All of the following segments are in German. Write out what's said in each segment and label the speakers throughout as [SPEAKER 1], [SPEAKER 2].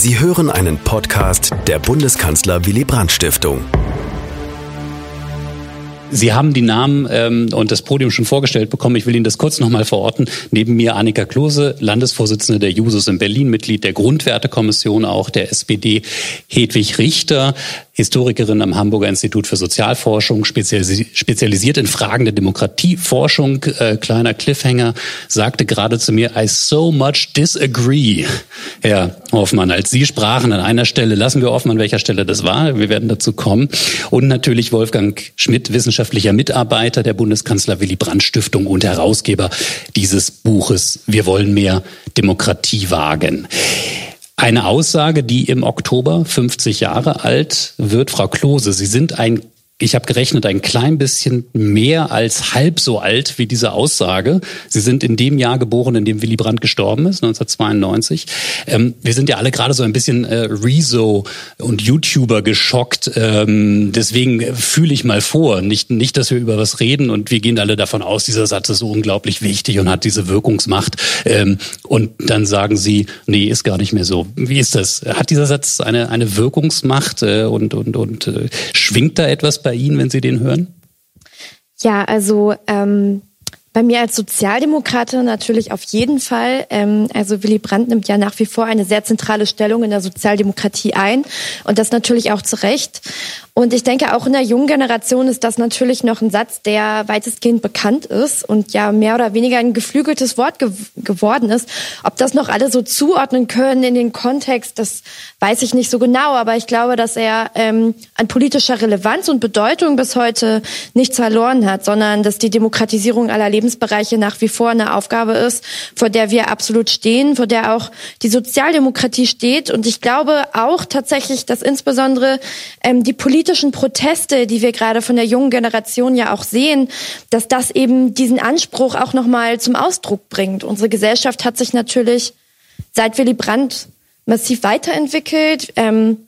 [SPEAKER 1] Sie hören einen Podcast der Bundeskanzler Willy Brandt Stiftung.
[SPEAKER 2] Sie haben die Namen ähm, und das Podium schon vorgestellt bekommen. Ich will Ihnen das kurz nochmal verorten. Neben mir Annika Klose, Landesvorsitzende der Jusos in Berlin, Mitglied der Grundwertekommission auch der SPD, Hedwig Richter, Historikerin am Hamburger Institut für Sozialforschung, spezialisiert in Fragen der Demokratieforschung. Äh, kleiner Cliffhanger sagte gerade zu mir, I so much disagree, Herr Hoffmann. Als Sie sprachen an einer Stelle, lassen wir offen, an welcher Stelle das war. Wir werden dazu kommen. Und natürlich Wolfgang Schmidt, wissenschaftlicher Mitarbeiter der Bundeskanzler Willy Brandt Stiftung und Herausgeber dieses Buches Wir wollen mehr Demokratie wagen. Eine Aussage, die im Oktober 50 Jahre alt wird. Frau Klose, Sie sind ein ich habe gerechnet, ein klein bisschen mehr als halb so alt wie diese Aussage. Sie sind in dem Jahr geboren, in dem Willy Brandt gestorben ist, 1992. Ähm, wir sind ja alle gerade so ein bisschen äh, Rezo und YouTuber geschockt. Ähm, deswegen fühle ich mal vor, nicht, nicht, dass wir über was reden und wir gehen alle davon aus, dieser Satz ist so unglaublich wichtig und hat diese Wirkungsmacht. Ähm, und dann sagen Sie, nee, ist gar nicht mehr so. Wie ist das? Hat dieser Satz eine, eine Wirkungsmacht äh, und, und, und äh, schwingt da etwas bei bei Ihnen, wenn Sie den hören?
[SPEAKER 3] Ja, also ähm, bei mir als Sozialdemokratin natürlich auf jeden Fall. Ähm, also Willy Brandt nimmt ja nach wie vor eine sehr zentrale Stellung in der Sozialdemokratie ein und das natürlich auch zu Recht. Und ich denke, auch in der jungen Generation ist das natürlich noch ein Satz, der weitestgehend bekannt ist und ja mehr oder weniger ein geflügeltes Wort ge geworden ist. Ob das noch alle so zuordnen können in den Kontext, das weiß ich nicht so genau. Aber ich glaube, dass er ähm, an politischer Relevanz und Bedeutung bis heute nichts verloren hat, sondern dass die Demokratisierung aller Lebensbereiche nach wie vor eine Aufgabe ist, vor der wir absolut stehen, vor der auch die Sozialdemokratie steht. Und ich glaube auch tatsächlich, dass insbesondere ähm, die politische politischen Proteste, die wir gerade von der jungen Generation ja auch sehen, dass das eben diesen Anspruch auch nochmal zum Ausdruck bringt. Unsere Gesellschaft hat sich natürlich seit Willy Brandt massiv weiterentwickelt. Ähm,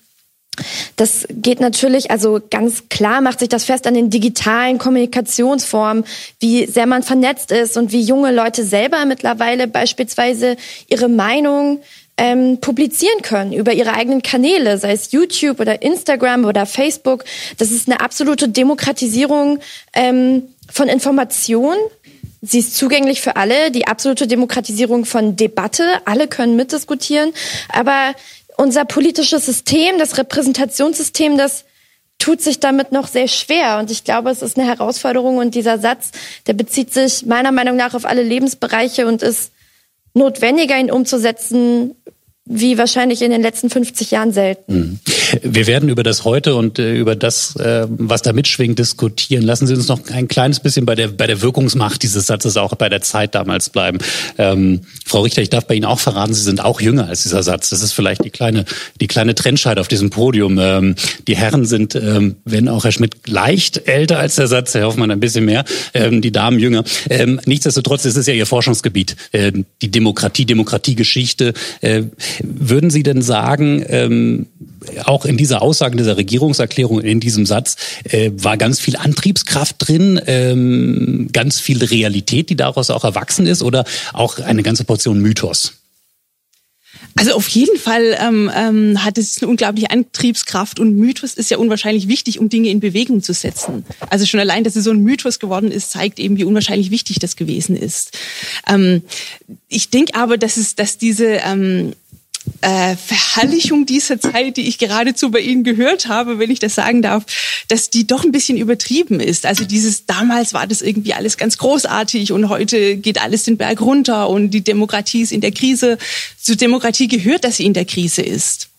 [SPEAKER 3] das geht natürlich, also ganz klar macht sich das fest an den digitalen Kommunikationsformen, wie sehr man vernetzt ist und wie junge Leute selber mittlerweile beispielsweise ihre Meinung ähm, publizieren können über ihre eigenen Kanäle, sei es YouTube oder Instagram oder Facebook. Das ist eine absolute Demokratisierung ähm, von Information. Sie ist zugänglich für alle, die absolute Demokratisierung von Debatte. Alle können mitdiskutieren. Aber unser politisches System, das Repräsentationssystem, das tut sich damit noch sehr schwer. Und ich glaube, es ist eine Herausforderung. Und dieser Satz, der bezieht sich meiner Meinung nach auf alle Lebensbereiche und ist notwendiger, ihn umzusetzen, wie wahrscheinlich in den letzten 50 Jahren selten. Mhm.
[SPEAKER 2] Wir werden über das heute und äh, über das, äh, was da mitschwingt, diskutieren. Lassen Sie uns noch ein kleines bisschen bei der, bei der Wirkungsmacht dieses Satzes auch bei der Zeit damals bleiben. Ähm, Frau Richter, ich darf bei Ihnen auch verraten, Sie sind auch jünger als dieser Satz. Das ist vielleicht die kleine, die kleine Trennscheid auf diesem Podium. Ähm, die Herren sind, ähm, wenn auch Herr Schmidt leicht älter als der Satz, Herr Hoffmann ein bisschen mehr, ähm, die Damen jünger. Ähm, nichtsdestotrotz, es ist ja Ihr Forschungsgebiet, ähm, die Demokratie, Demokratiegeschichte. Äh, würden Sie denn sagen, ähm, auch in dieser Aussage, in dieser Regierungserklärung, in diesem Satz, äh, war ganz viel Antriebskraft drin, ähm, ganz viel Realität, die daraus auch erwachsen ist oder auch eine ganze Portion Mythos?
[SPEAKER 4] Also auf jeden Fall ähm, ähm, hat es eine unglaubliche Antriebskraft und Mythos ist ja unwahrscheinlich wichtig, um Dinge in Bewegung zu setzen. Also schon allein, dass es so ein Mythos geworden ist, zeigt eben, wie unwahrscheinlich wichtig das gewesen ist. Ähm, ich denke aber, dass es, dass diese ähm, äh, Verherrlichung dieser Zeit, die ich geradezu bei Ihnen gehört habe, wenn ich das sagen darf, dass die doch ein bisschen übertrieben ist. Also dieses damals war das irgendwie alles ganz großartig und heute geht alles den Berg runter und die Demokratie ist in der Krise. Zur Demokratie gehört, dass sie in der Krise ist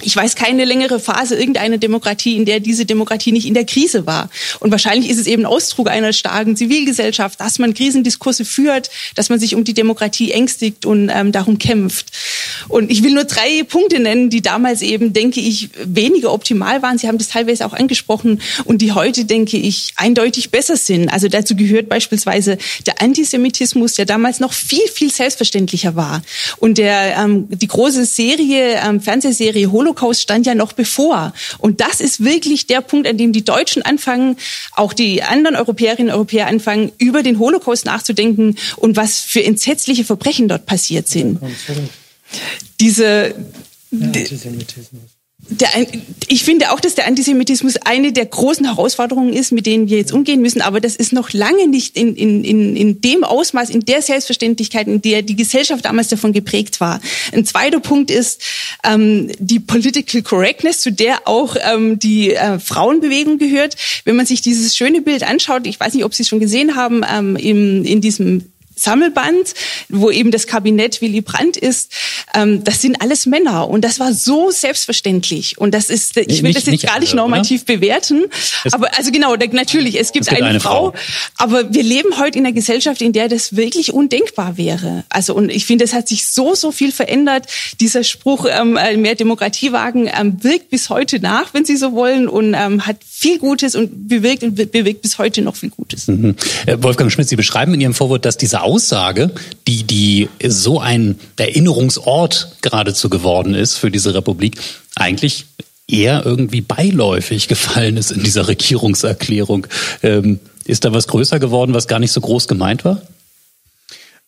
[SPEAKER 4] ich weiß keine längere Phase irgendeiner Demokratie, in der diese Demokratie nicht in der Krise war. Und wahrscheinlich ist es eben Ausdruck einer starken Zivilgesellschaft, dass man Krisendiskurse führt, dass man sich um die Demokratie ängstigt und ähm, darum kämpft. Und ich will nur drei Punkte nennen, die damals eben, denke ich, weniger optimal waren. Sie haben das teilweise auch angesprochen und die heute, denke ich, eindeutig besser sind. Also dazu gehört beispielsweise der Antisemitismus, der damals noch viel, viel selbstverständlicher war. Und der, ähm, die große Serie, ähm, Fernsehserie Holocaust stand ja noch bevor. Und das ist wirklich der Punkt, an dem die Deutschen anfangen, auch die anderen Europäerinnen und Europäer anfangen, über den Holocaust nachzudenken und was für entsetzliche Verbrechen dort passiert sind. Diese Antisemitismus. Der, ich finde auch, dass der Antisemitismus eine der großen Herausforderungen ist, mit denen wir jetzt umgehen müssen. Aber das ist noch lange nicht in, in, in, in dem Ausmaß, in der Selbstverständlichkeit, in der die Gesellschaft damals davon geprägt war. Ein zweiter Punkt ist ähm, die Political Correctness, zu der auch ähm, die äh, Frauenbewegung gehört. Wenn man sich dieses schöne Bild anschaut, ich weiß nicht, ob Sie es schon gesehen haben, ähm, im, in diesem Sammelband, wo eben das Kabinett Willy Brandt ist, ähm, das sind alles Männer und das war so selbstverständlich und das ist, ich will nicht, das jetzt gar nicht normativ oder? bewerten, es aber also genau, natürlich, es gibt, es gibt eine, eine Frau, Frau, aber wir leben heute in einer Gesellschaft, in der das wirklich undenkbar wäre. Also und ich finde, es hat sich so so viel verändert. Dieser Spruch ähm, äh, mehr Demokratie wagen ähm, wirkt bis heute nach, wenn Sie so wollen und ähm, hat viel Gutes und bewirkt und bewirkt bis heute noch viel Gutes.
[SPEAKER 2] Mhm. Äh, Wolfgang Schmidt, Sie beschreiben in Ihrem Vorwort, dass diese Aussage, die, die so ein Erinnerungsort geradezu geworden ist für diese Republik, eigentlich eher irgendwie beiläufig gefallen ist in dieser Regierungserklärung. Ähm, ist da was größer geworden, was gar nicht so groß gemeint war?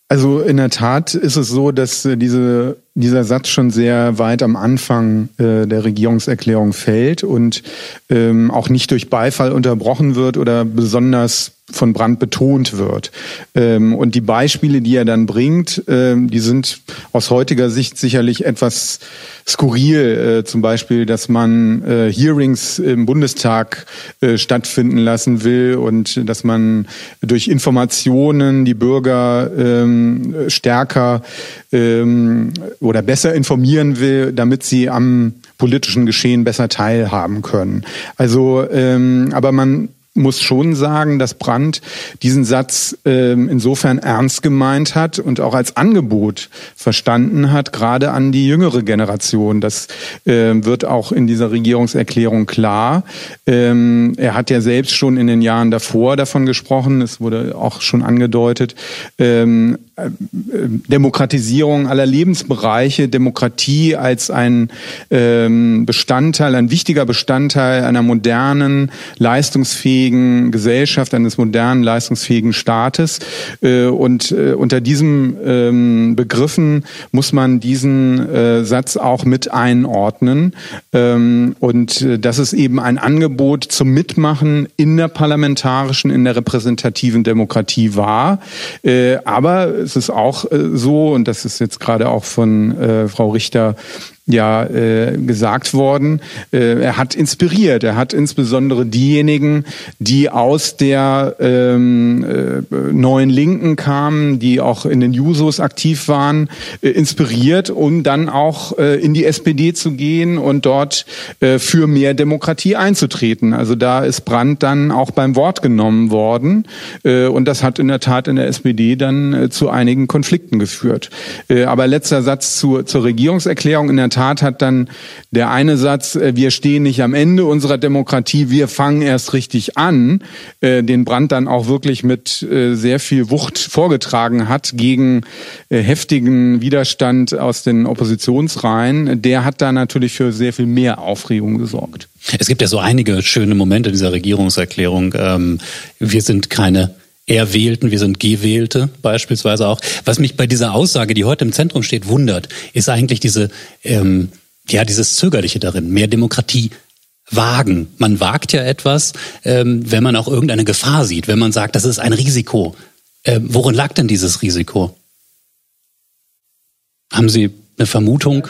[SPEAKER 5] Also in der Tat ist es so, dass diese, dieser Satz schon sehr weit am Anfang äh, der Regierungserklärung fällt und ähm, auch nicht durch Beifall unterbrochen wird oder besonders von Brand betont wird. Ähm, und die Beispiele, die er dann bringt, ähm, die sind aus heutiger Sicht sicherlich etwas skurril. Äh, zum Beispiel, dass man äh, Hearings im Bundestag äh, stattfinden lassen will und dass man durch Informationen die Bürger ähm, stärker oder besser informieren will, damit sie am politischen Geschehen besser teilhaben können. Also, aber man muss schon sagen, dass Brandt diesen Satz ähm, insofern ernst gemeint hat und auch als Angebot verstanden hat, gerade an die jüngere Generation. Das äh, wird auch in dieser Regierungserklärung klar. Ähm, er hat ja selbst schon in den Jahren davor davon gesprochen, es wurde auch schon angedeutet, ähm, äh, Demokratisierung aller Lebensbereiche, Demokratie als ein ähm, Bestandteil, ein wichtiger Bestandteil einer modernen, leistungsfähigen Gesellschaft, eines modernen, leistungsfähigen Staates. Äh, und äh, unter diesen ähm, Begriffen muss man diesen äh, Satz auch mit einordnen. Ähm, und das ist eben ein Angebot zum Mitmachen in der parlamentarischen, in der repräsentativen Demokratie war. aber ist es auch äh, so, und das ist jetzt gerade auch von äh, Frau Richter ja äh, gesagt worden. Äh, er hat inspiriert. Er hat insbesondere diejenigen, die aus der ähm, äh, neuen Linken kamen, die auch in den Jusos aktiv waren, äh, inspiriert, um dann auch äh, in die SPD zu gehen und dort äh, für mehr Demokratie einzutreten. Also da ist Brandt dann auch beim Wort genommen worden äh, und das hat in der Tat in der SPD dann äh, zu einigen Konflikten geführt. Äh, aber letzter Satz zur, zur Regierungserklärung in der Tat hat dann der eine Satz, äh, wir stehen nicht am Ende unserer Demokratie, wir fangen erst richtig an, äh, den Brand dann auch wirklich mit äh, sehr viel Wucht vorgetragen hat gegen heftigen Widerstand aus den Oppositionsreihen, der hat da natürlich für sehr viel mehr Aufregung gesorgt.
[SPEAKER 2] Es gibt ja so einige schöne Momente dieser Regierungserklärung. Ähm, wir sind keine Erwählten, wir sind Gewählte beispielsweise auch. Was mich bei dieser Aussage, die heute im Zentrum steht, wundert, ist eigentlich diese, ähm, ja, dieses Zögerliche darin, mehr Demokratie wagen. Man wagt ja etwas, ähm, wenn man auch irgendeine Gefahr sieht, wenn man sagt, das ist ein Risiko. Ähm, worin lag denn dieses Risiko? Haben Sie eine Vermutung?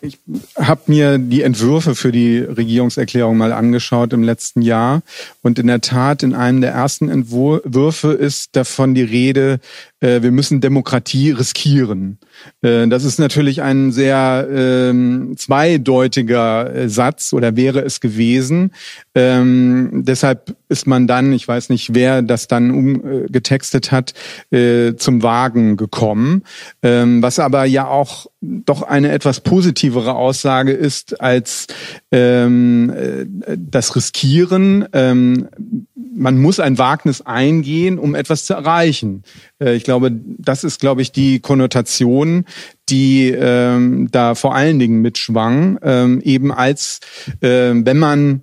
[SPEAKER 5] Ich habe mir die Entwürfe für die Regierungserklärung mal angeschaut im letzten Jahr. Und in der Tat, in einem der ersten Entwürfe ist davon die Rede, äh, wir müssen Demokratie riskieren. Äh, das ist natürlich ein sehr ähm, zweideutiger äh, Satz oder wäre es gewesen. Ähm, deshalb ist man dann, ich weiß nicht, wer das dann umgetextet hat, zum Wagen gekommen. Ähm, was aber ja auch doch eine etwas positivere Aussage ist als ähm, äh, das Riskieren. Man muss ein Wagnis eingehen, um etwas zu erreichen. Äh, ich glaube, das ist, glaube ich, die Konnotation, die ähm, da vor allen Dingen mitschwang, ähm, eben als, äh, wenn man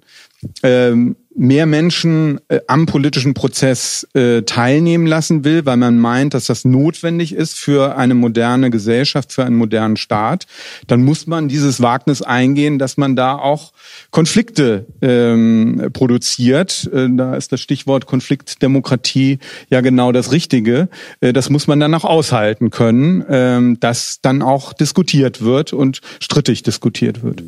[SPEAKER 5] ähm, mehr Menschen äh, am politischen Prozess äh, teilnehmen lassen will, weil man meint, dass das notwendig ist für eine moderne Gesellschaft, für einen modernen Staat, dann muss man dieses Wagnis eingehen, dass man da auch Konflikte ähm, produziert. Äh, da ist das Stichwort Konfliktdemokratie ja genau das Richtige. Äh, das muss man dann auch aushalten können, äh, dass dann auch diskutiert wird und strittig diskutiert wird.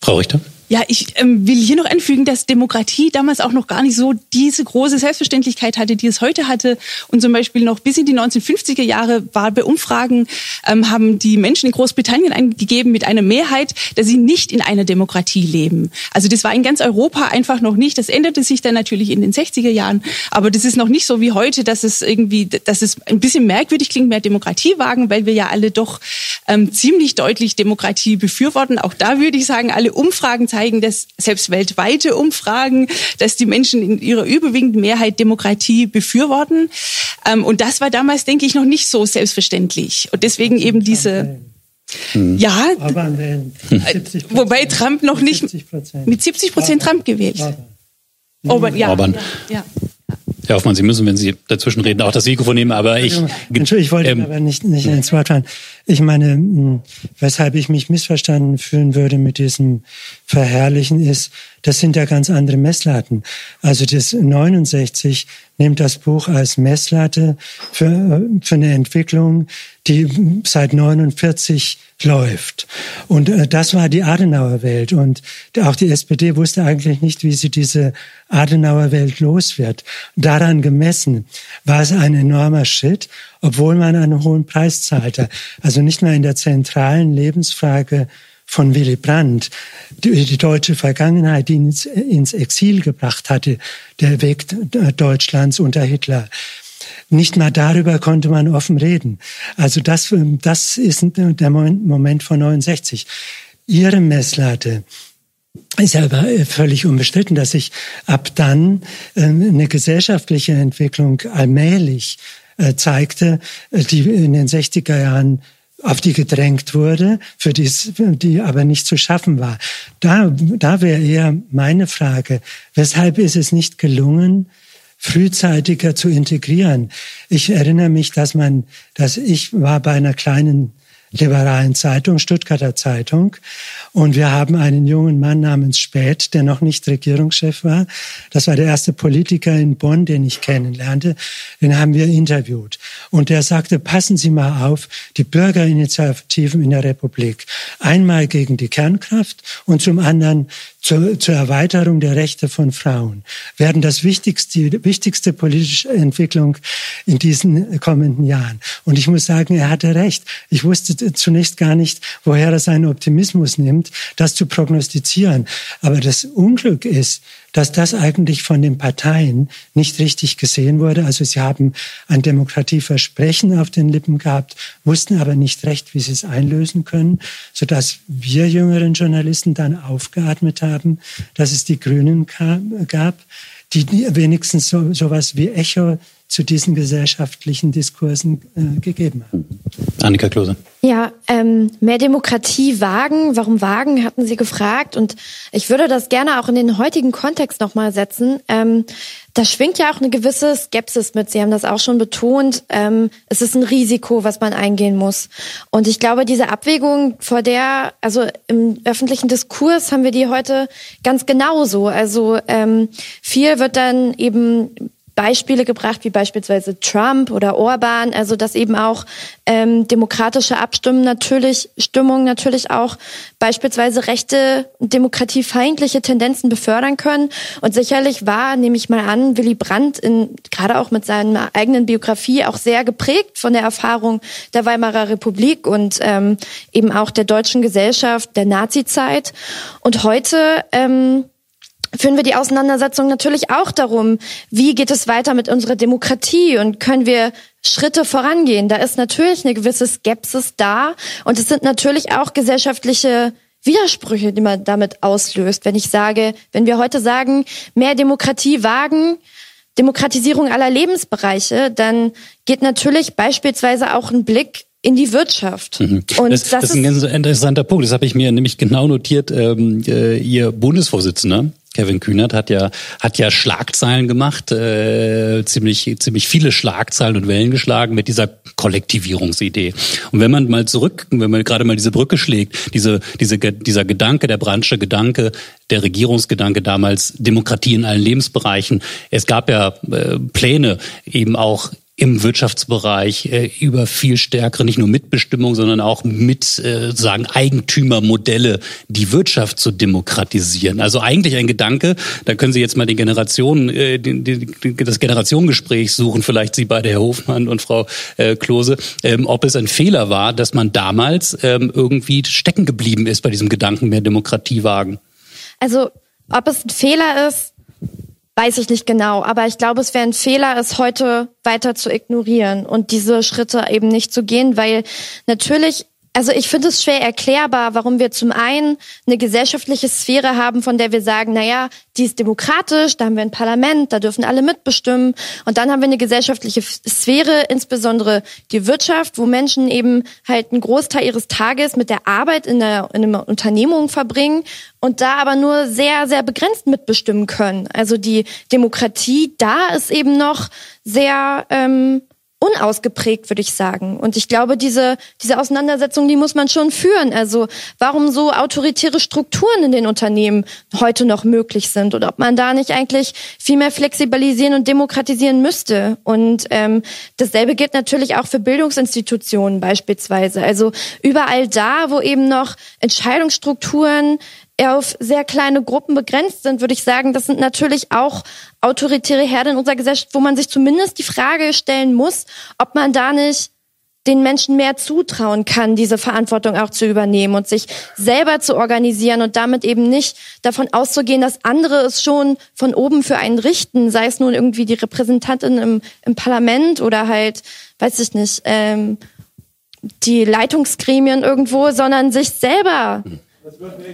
[SPEAKER 2] Frau Richter?
[SPEAKER 4] Ja, ich ähm, will hier noch anfügen, dass Demokratie damals auch noch gar nicht so diese große Selbstverständlichkeit hatte, die es heute hatte. Und zum Beispiel noch bis in die 1950er Jahre war bei Umfragen, ähm, haben die Menschen in Großbritannien angegeben mit einer Mehrheit, dass sie nicht in einer Demokratie leben. Also das war in ganz Europa einfach noch nicht. Das änderte sich dann natürlich in den 60er Jahren. Aber das ist noch nicht so wie heute, dass es irgendwie, dass es ein bisschen merkwürdig klingt, mehr Demokratie wagen, weil wir ja alle doch ähm, ziemlich deutlich Demokratie befürworten. Auch da würde ich sagen, alle Umfragen zeigen, zeigen, dass selbst weltweite Umfragen, dass die Menschen in ihrer überwiegenden Mehrheit Demokratie befürworten. Ähm, und das war damals, denke ich, noch nicht so selbstverständlich. Und deswegen eben diese hm. Ja, äh, wobei Trump noch nicht mit 70 Prozent Trump gewählt.
[SPEAKER 2] Orban, ja, Orban. ja. Herr Hoffmann, Sie müssen, wenn Sie dazwischen reden, auch das Mikrofon nehmen, aber ich...
[SPEAKER 6] Entschuldigung, ich wollte ähm, aber nicht, nicht ins Wort fallen. Ich meine, hm, weshalb ich mich missverstanden fühlen würde mit diesem Verherrlichen ist, das sind ja ganz andere Messlatten. Also das 69 nimmt das Buch als Messlatte für, für eine Entwicklung, die seit 49 läuft. Und äh, das war die Adenauer Welt. Und auch die SPD wusste eigentlich nicht, wie sie diese Adenauer Welt los wird. Daran gemessen war es ein enormer Schritt, obwohl man einen hohen Preis zahlte. Also nicht mehr in der zentralen Lebensfrage von Willy Brandt, die, die deutsche Vergangenheit, die ins, ins Exil gebracht hatte, der Weg Deutschlands unter Hitler. Nicht mal darüber konnte man offen reden. Also das, das ist der Moment von 69. Ihre Messlatte ist aber völlig unbestritten, dass sich ab dann ähm, eine gesellschaftliche Entwicklung allmählich äh, zeigte, äh, die in den 60er Jahren auf die gedrängt wurde, für die, die aber nicht zu schaffen war. Da, da wäre eher meine Frage, weshalb ist es nicht gelungen, frühzeitiger zu integrieren? Ich erinnere mich, dass man, dass ich war bei einer kleinen liberalen Zeitung, Stuttgarter Zeitung. Und wir haben einen jungen Mann namens Späth, der noch nicht Regierungschef war. Das war der erste Politiker in Bonn, den ich kennenlernte. Den haben wir interviewt. Und der sagte, passen Sie mal auf, die Bürgerinitiativen in der Republik. Einmal gegen die Kernkraft und zum anderen zur, zur Erweiterung der Rechte von Frauen werden das wichtigste, wichtigste politische Entwicklung in diesen kommenden Jahren. Und ich muss sagen, er hatte recht. Ich wusste zunächst gar nicht, woher er seinen Optimismus nimmt, das zu prognostizieren. Aber das Unglück ist, dass das eigentlich von den Parteien nicht richtig gesehen wurde. Also sie haben ein Demokratieversprechen auf den Lippen gehabt, wussten aber nicht recht, wie sie es einlösen können, sodass wir jüngeren Journalisten dann aufgeatmet haben, dass es die Grünen gab, die wenigstens so sowas wie Echo zu diesen gesellschaftlichen Diskursen äh, gegeben haben.
[SPEAKER 2] Annika Klose.
[SPEAKER 3] Ja, ähm, mehr Demokratie wagen. Warum wagen, hatten Sie gefragt. Und ich würde das gerne auch in den heutigen Kontext nochmal setzen. Ähm, da schwingt ja auch eine gewisse Skepsis mit. Sie haben das auch schon betont. Ähm, es ist ein Risiko, was man eingehen muss. Und ich glaube, diese Abwägung, vor der, also im öffentlichen Diskurs haben wir die heute ganz genauso. Also ähm, viel wird dann eben Beispiele gebracht, wie beispielsweise Trump oder Orban, also dass eben auch ähm, demokratische Abstimmen natürlich, Stimmung natürlich auch beispielsweise rechte, demokratiefeindliche Tendenzen befördern können. Und sicherlich war, nehme ich mal an, Willy Brandt in, gerade auch mit seiner eigenen Biografie auch sehr geprägt von der Erfahrung der Weimarer Republik und ähm, eben auch der deutschen Gesellschaft der Nazizeit. Und heute ähm, führen wir die Auseinandersetzung natürlich auch darum, wie geht es weiter mit unserer Demokratie und können wir Schritte vorangehen. Da ist natürlich eine gewisse Skepsis da und es sind natürlich auch gesellschaftliche Widersprüche, die man damit auslöst. Wenn ich sage, wenn wir heute sagen, mehr Demokratie wagen, Demokratisierung aller Lebensbereiche, dann geht natürlich beispielsweise auch ein Blick in die Wirtschaft.
[SPEAKER 2] Mhm. Und das, das, ist ein ganz interessanter Punkt. Das habe ich mir nämlich genau notiert. Ähm, äh, Ihr Bundesvorsitzender Kevin Kühnert hat ja hat ja Schlagzeilen gemacht, äh, ziemlich ziemlich viele Schlagzeilen und Wellen geschlagen mit dieser Kollektivierungsidee. Und wenn man mal zurück, wenn man gerade mal diese Brücke schlägt, diese diese dieser Gedanke, der Branche Gedanke, der Regierungsgedanke damals Demokratie in allen Lebensbereichen. Es gab ja äh, Pläne eben auch im Wirtschaftsbereich äh, über viel stärkere, nicht nur Mitbestimmung, sondern auch mit äh, sagen Eigentümermodelle, die Wirtschaft zu demokratisieren. Also eigentlich ein Gedanke, da können Sie jetzt mal die Generationen, äh, die, die, das Generationengespräch suchen, vielleicht Sie beide, Herr Hofmann und Frau äh, Klose, ähm, ob es ein Fehler war, dass man damals ähm, irgendwie stecken geblieben ist bei diesem Gedanken mehr Demokratie wagen.
[SPEAKER 3] Also ob es ein Fehler ist, weiß ich nicht genau, aber ich glaube, es wäre ein Fehler, es heute weiter zu ignorieren und diese Schritte eben nicht zu gehen, weil natürlich also ich finde es schwer erklärbar, warum wir zum einen eine gesellschaftliche Sphäre haben, von der wir sagen, na ja, die ist demokratisch, da haben wir ein Parlament, da dürfen alle mitbestimmen. Und dann haben wir eine gesellschaftliche Sphäre, insbesondere die Wirtschaft, wo Menschen eben halt einen Großteil ihres Tages mit der Arbeit in, der, in einer Unternehmung verbringen und da aber nur sehr, sehr begrenzt mitbestimmen können. Also die Demokratie da ist eben noch sehr ähm, unausgeprägt, würde ich sagen. Und ich glaube, diese, diese Auseinandersetzung, die muss man schon führen. Also warum so autoritäre Strukturen in den Unternehmen heute noch möglich sind und ob man da nicht eigentlich viel mehr flexibilisieren und demokratisieren müsste. Und ähm, dasselbe gilt natürlich auch für Bildungsinstitutionen beispielsweise. Also überall da, wo eben noch Entscheidungsstrukturen auf sehr kleine Gruppen begrenzt sind, würde ich sagen, das sind natürlich auch autoritäre Herde in unserer Gesellschaft, wo man sich zumindest die Frage stellen muss, ob man da nicht den Menschen mehr zutrauen kann, diese Verantwortung auch zu übernehmen und sich selber zu organisieren und damit eben nicht davon auszugehen, dass andere es schon von oben für einen richten, sei es nun irgendwie die Repräsentantin im, im Parlament oder halt, weiß ich nicht, ähm, die Leitungsgremien irgendwo, sondern sich selber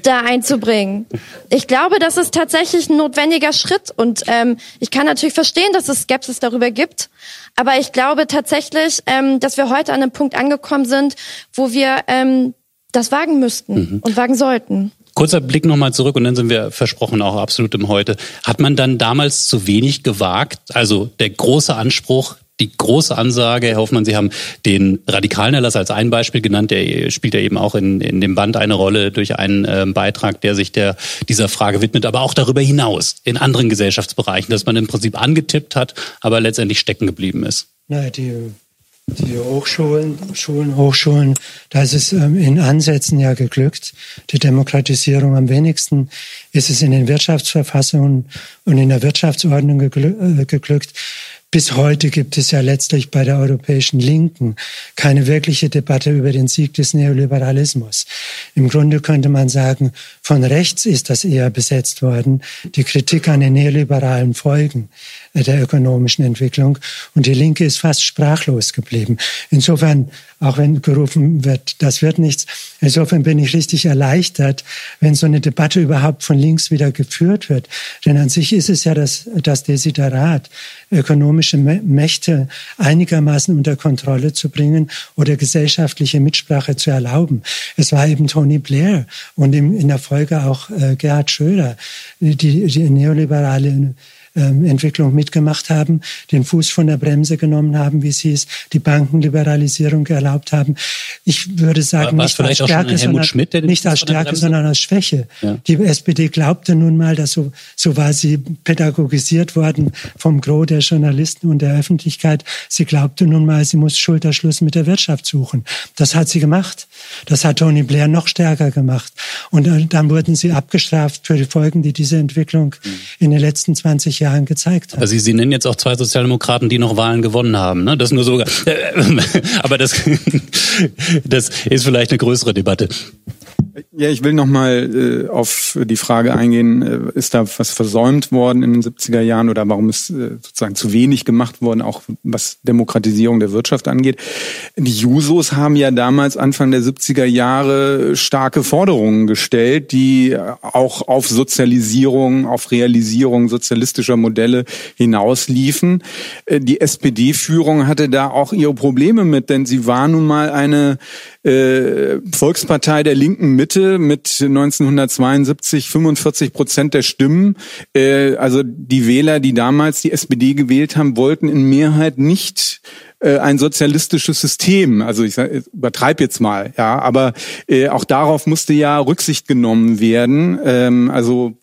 [SPEAKER 3] da einzubringen. Ich glaube, das ist tatsächlich ein notwendiger Schritt und ähm, ich kann natürlich verstehen, dass es Skepsis darüber gibt, aber ich glaube tatsächlich, ähm, dass wir heute an einem Punkt angekommen sind, wo wir ähm, das wagen müssten mhm. und wagen sollten.
[SPEAKER 2] Kurzer Blick nochmal zurück und dann sind wir versprochen auch absolut im Heute. Hat man dann damals zu wenig gewagt? Also der große Anspruch, die große Ansage, Herr Hoffmann, Sie haben den radikalen Erlass als ein Beispiel genannt, der spielt ja eben auch in, in dem Band eine Rolle durch einen äh, Beitrag, der sich der, dieser Frage widmet, aber auch darüber hinaus in anderen Gesellschaftsbereichen, dass man im Prinzip angetippt hat, aber letztendlich stecken geblieben ist.
[SPEAKER 6] Na, die, die Hochschulen, Schulen, Hochschulen, da ist es ähm, in Ansätzen ja geglückt. Die Demokratisierung am wenigsten ist es in den Wirtschaftsverfassungen und in der Wirtschaftsordnung äh, geglückt. Bis heute gibt es ja letztlich bei der europäischen Linken keine wirkliche Debatte über den Sieg des Neoliberalismus. Im Grunde könnte man sagen, von rechts ist das eher besetzt worden, die Kritik an den neoliberalen Folgen der ökonomischen Entwicklung. Und die Linke ist fast sprachlos geblieben. Insofern, auch wenn gerufen wird, das wird nichts, insofern bin ich richtig erleichtert, wenn so eine Debatte überhaupt von links wieder geführt wird. Denn an sich ist es ja das, das Desiderat, ökonomische Mächte einigermaßen unter Kontrolle zu bringen oder gesellschaftliche Mitsprache zu erlauben. Es war eben Tony Blair und in der Folge auch äh, Gerhard Schröder, die, die neoliberale Entwicklung mitgemacht haben, den Fuß von der Bremse genommen haben, wie sie es, die Bankenliberalisierung erlaubt haben. Ich würde sagen, nicht als Stärke, sondern, Schmidt, nicht als Stärke, sondern als Schwäche. Ja. Die SPD glaubte nun mal, dass so, so war sie pädagogisiert worden vom Gros der Journalisten und der Öffentlichkeit. Sie glaubte nun mal, sie muss Schulterschluss mit der Wirtschaft suchen. Das hat sie gemacht. Das hat Tony Blair noch stärker gemacht. Und dann wurden sie abgestraft für die Folgen, die diese Entwicklung mhm. in den letzten 20 Jahren gezeigt hat.
[SPEAKER 2] Aber Sie, Sie nennen jetzt auch zwei Sozialdemokraten, die noch Wahlen gewonnen haben. Ne? Das nur so. Aber das, das ist vielleicht eine größere Debatte.
[SPEAKER 5] Ja, ich will noch mal äh, auf die Frage eingehen, äh, ist da was versäumt worden in den 70er Jahren oder warum ist äh, sozusagen zu wenig gemacht worden, auch was Demokratisierung der Wirtschaft angeht. Die Jusos haben ja damals Anfang der 70er Jahre starke Forderungen gestellt, die auch auf Sozialisierung, auf Realisierung sozialistischer Modelle hinausliefen. Äh, die SPD-Führung hatte da auch ihre Probleme mit, denn sie war nun mal eine äh, Volkspartei der linken Mitte, Mitte mit 1972 45 Prozent der Stimmen. Äh, also die Wähler, die damals die SPD gewählt haben, wollten in Mehrheit nicht äh, ein sozialistisches System. Also ich übertreibe jetzt mal, ja, aber äh, auch darauf musste ja Rücksicht genommen werden. Ähm, also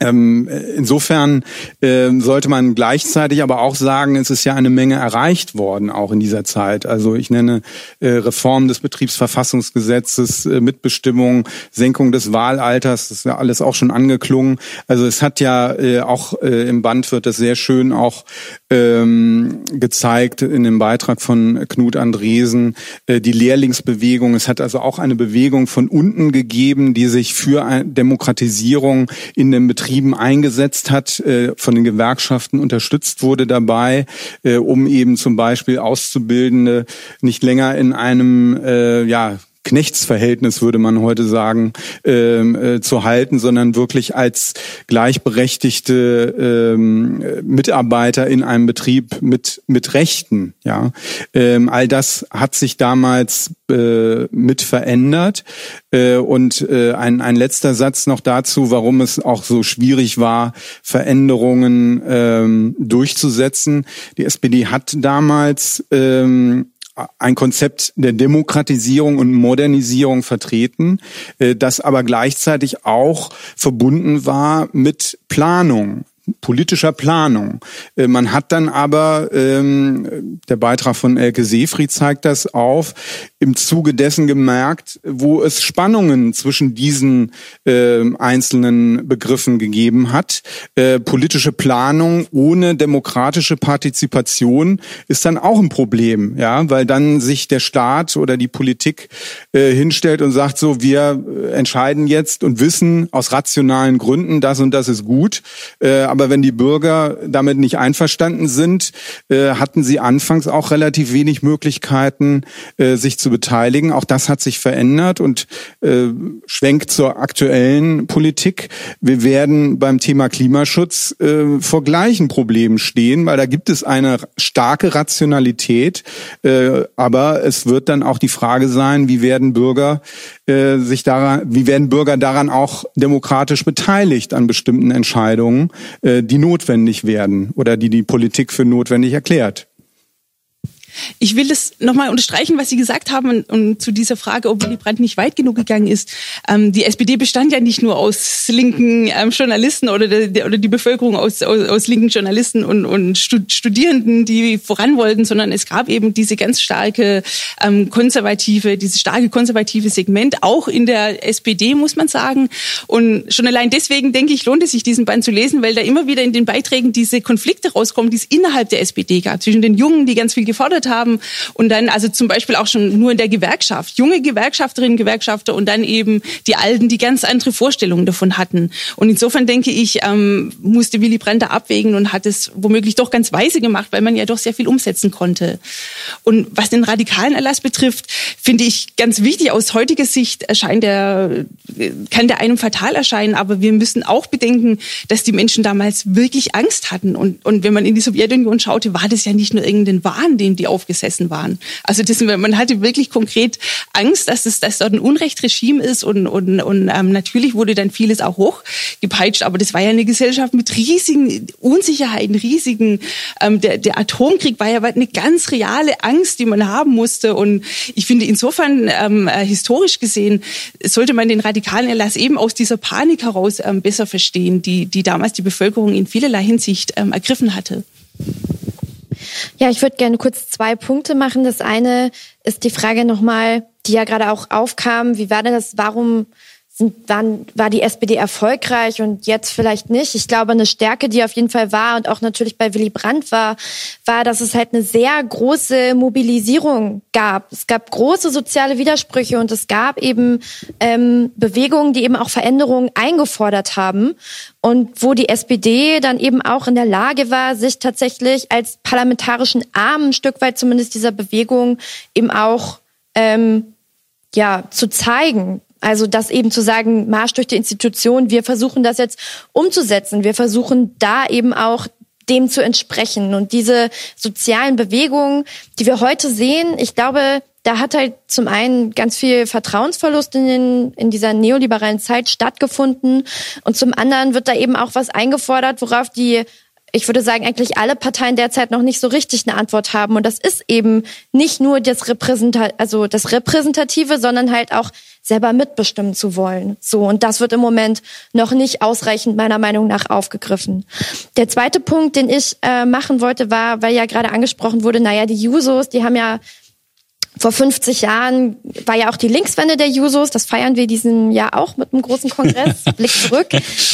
[SPEAKER 5] ähm, insofern äh, sollte man gleichzeitig aber auch sagen, es ist ja eine Menge erreicht worden, auch in dieser Zeit. Also ich nenne äh, Reform des Betriebsverfassungsgesetzes, äh, Mitbestimmung, Senkung des Wahlalters, das ist ja alles auch schon angeklungen. Also es hat ja äh, auch äh, im Band wird das sehr schön auch ähm, gezeigt in dem Beitrag von Knut Andresen, äh, die Lehrlingsbewegung. Es hat also auch eine Bewegung von unten gegeben, die sich für Demokratisierung in den Betrieben eingesetzt hat, äh, von den Gewerkschaften unterstützt wurde dabei, äh, um eben zum Beispiel Auszubildende nicht länger in einem äh, ja Knechtsverhältnis, würde man heute sagen, ähm, äh, zu halten, sondern wirklich als gleichberechtigte ähm, Mitarbeiter in einem Betrieb mit, mit Rechten. Ja, ähm, All das hat sich damals äh, mit verändert. Äh, und äh, ein, ein letzter Satz noch dazu, warum es auch so schwierig war, Veränderungen ähm, durchzusetzen. Die SPD hat damals ähm, ein Konzept der Demokratisierung und Modernisierung vertreten, äh, das aber gleichzeitig auch verbunden war mit Planung politischer Planung. Äh, man hat dann aber, ähm, der Beitrag von Elke Seefried zeigt das auf, im Zuge dessen gemerkt, wo es Spannungen zwischen diesen äh, einzelnen Begriffen gegeben hat. Äh, politische Planung ohne demokratische Partizipation ist dann auch ein Problem, ja, weil dann sich der Staat oder die Politik äh, hinstellt und sagt so, wir entscheiden jetzt und wissen aus rationalen Gründen, das und das ist gut, äh, aber wenn die Bürger damit nicht einverstanden sind, äh, hatten sie anfangs auch relativ wenig Möglichkeiten, äh, sich zu beteiligen. Auch das hat sich verändert und äh, schwenkt zur aktuellen Politik. Wir werden beim Thema Klimaschutz äh, vor gleichen Problemen stehen, weil da gibt es eine starke Rationalität. Äh, aber es wird dann auch die Frage sein, wie werden Bürger äh, sich daran, wie werden Bürger daran auch demokratisch beteiligt an bestimmten Entscheidungen, äh, die notwendig werden oder die die Politik für notwendig erklärt.
[SPEAKER 4] Ich will das nochmal unterstreichen, was Sie gesagt haben und, und, zu dieser Frage, ob Willy Brandt nicht weit genug gegangen ist. Ähm, die SPD bestand ja nicht nur aus linken ähm, Journalisten oder, de, oder die Bevölkerung aus, aus, aus linken Journalisten und, und Studierenden, die voran wollten, sondern es gab eben diese ganz starke ähm, konservative, dieses starke konservative Segment, auch in der SPD, muss man sagen. Und schon allein deswegen, denke ich, lohnt es sich, diesen Band zu lesen, weil da immer wieder in den Beiträgen diese Konflikte rauskommen, die es innerhalb der SPD gab, zwischen den Jungen, die ganz viel gefordert haben und dann also zum Beispiel auch schon nur in der Gewerkschaft, junge Gewerkschafterinnen, Gewerkschafter und dann eben die Alten, die ganz andere Vorstellungen davon hatten. Und insofern denke ich, ähm, musste Willy Brandt da abwägen und hat es womöglich doch ganz weise gemacht, weil man ja doch sehr viel umsetzen konnte. Und was den radikalen Erlass betrifft, finde ich ganz wichtig aus heutiger Sicht erscheint der, kann der einem fatal erscheinen, aber wir müssen auch bedenken, dass die Menschen damals wirklich Angst hatten. Und, und wenn man in die Sowjetunion schaute, war das ja nicht nur irgendein Wahn, den die auf aufgesessen waren. Also das, man hatte wirklich konkret Angst, dass es dass dort ein Unrechtsregime ist und, und, und ähm, natürlich wurde dann vieles auch hochgepeitscht, aber das war ja eine Gesellschaft mit riesigen Unsicherheiten, riesigen, ähm, der, der Atomkrieg war ja eine ganz reale Angst, die man haben musste und ich finde insofern ähm, äh, historisch gesehen sollte man den radikalen Erlass eben aus dieser Panik heraus ähm, besser verstehen, die, die damals die Bevölkerung in vielerlei Hinsicht ähm, ergriffen hatte.
[SPEAKER 3] Ja, ich würde gerne kurz zwei Punkte machen. Das eine ist die Frage nochmal, die ja gerade auch aufkam. Wie war denn das? Warum waren, war die SPD erfolgreich und jetzt vielleicht nicht. Ich glaube, eine Stärke, die auf jeden Fall war und auch natürlich bei Willy Brandt war, war, dass es halt eine sehr große Mobilisierung gab. Es gab große soziale Widersprüche und es gab eben ähm, Bewegungen, die eben auch Veränderungen eingefordert haben und wo die SPD dann eben auch in der Lage war, sich tatsächlich als parlamentarischen Arm ein Stück weit zumindest dieser Bewegung eben auch ähm, ja zu zeigen also das eben zu sagen, Marsch durch die Institution, wir versuchen das jetzt umzusetzen. Wir versuchen da eben auch dem zu entsprechen. Und diese sozialen Bewegungen, die wir heute sehen, ich glaube, da hat halt zum einen ganz viel Vertrauensverlust in, den, in dieser neoliberalen Zeit stattgefunden und zum anderen wird da eben auch was eingefordert, worauf die ich würde sagen, eigentlich alle Parteien derzeit noch nicht so richtig eine Antwort haben. Und das ist eben nicht nur das, Repräsenta also das Repräsentative, sondern halt auch selber mitbestimmen zu wollen. So. Und das wird im Moment noch nicht ausreichend meiner Meinung nach aufgegriffen. Der zweite Punkt, den ich äh, machen wollte, war, weil ja gerade angesprochen wurde, naja, die Jusos, die haben ja vor 50 Jahren war ja auch die Linkswende der Jusos. Das feiern wir diesen Jahr auch mit einem großen Kongress. Blick zurück.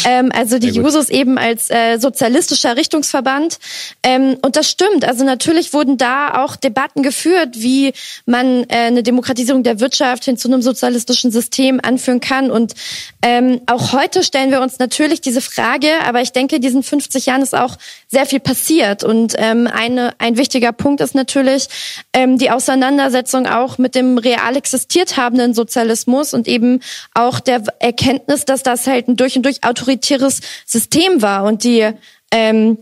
[SPEAKER 3] Ähm, also die Jusos eben als äh, sozialistischer Richtungsverband. Ähm, und das stimmt. Also natürlich wurden da auch Debatten geführt, wie man äh, eine Demokratisierung der Wirtschaft hin zu einem sozialistischen System anführen kann. Und ähm, auch heute stellen wir uns natürlich diese Frage. Aber ich denke, diesen 50 Jahren ist auch sehr viel passiert. Und ähm, eine, ein wichtiger Punkt ist natürlich ähm, die Auseinandersetzung Auseinandersetzung auch mit dem real existiert habenden Sozialismus und eben auch der Erkenntnis, dass das halt ein durch und durch autoritäres System war und die ähm,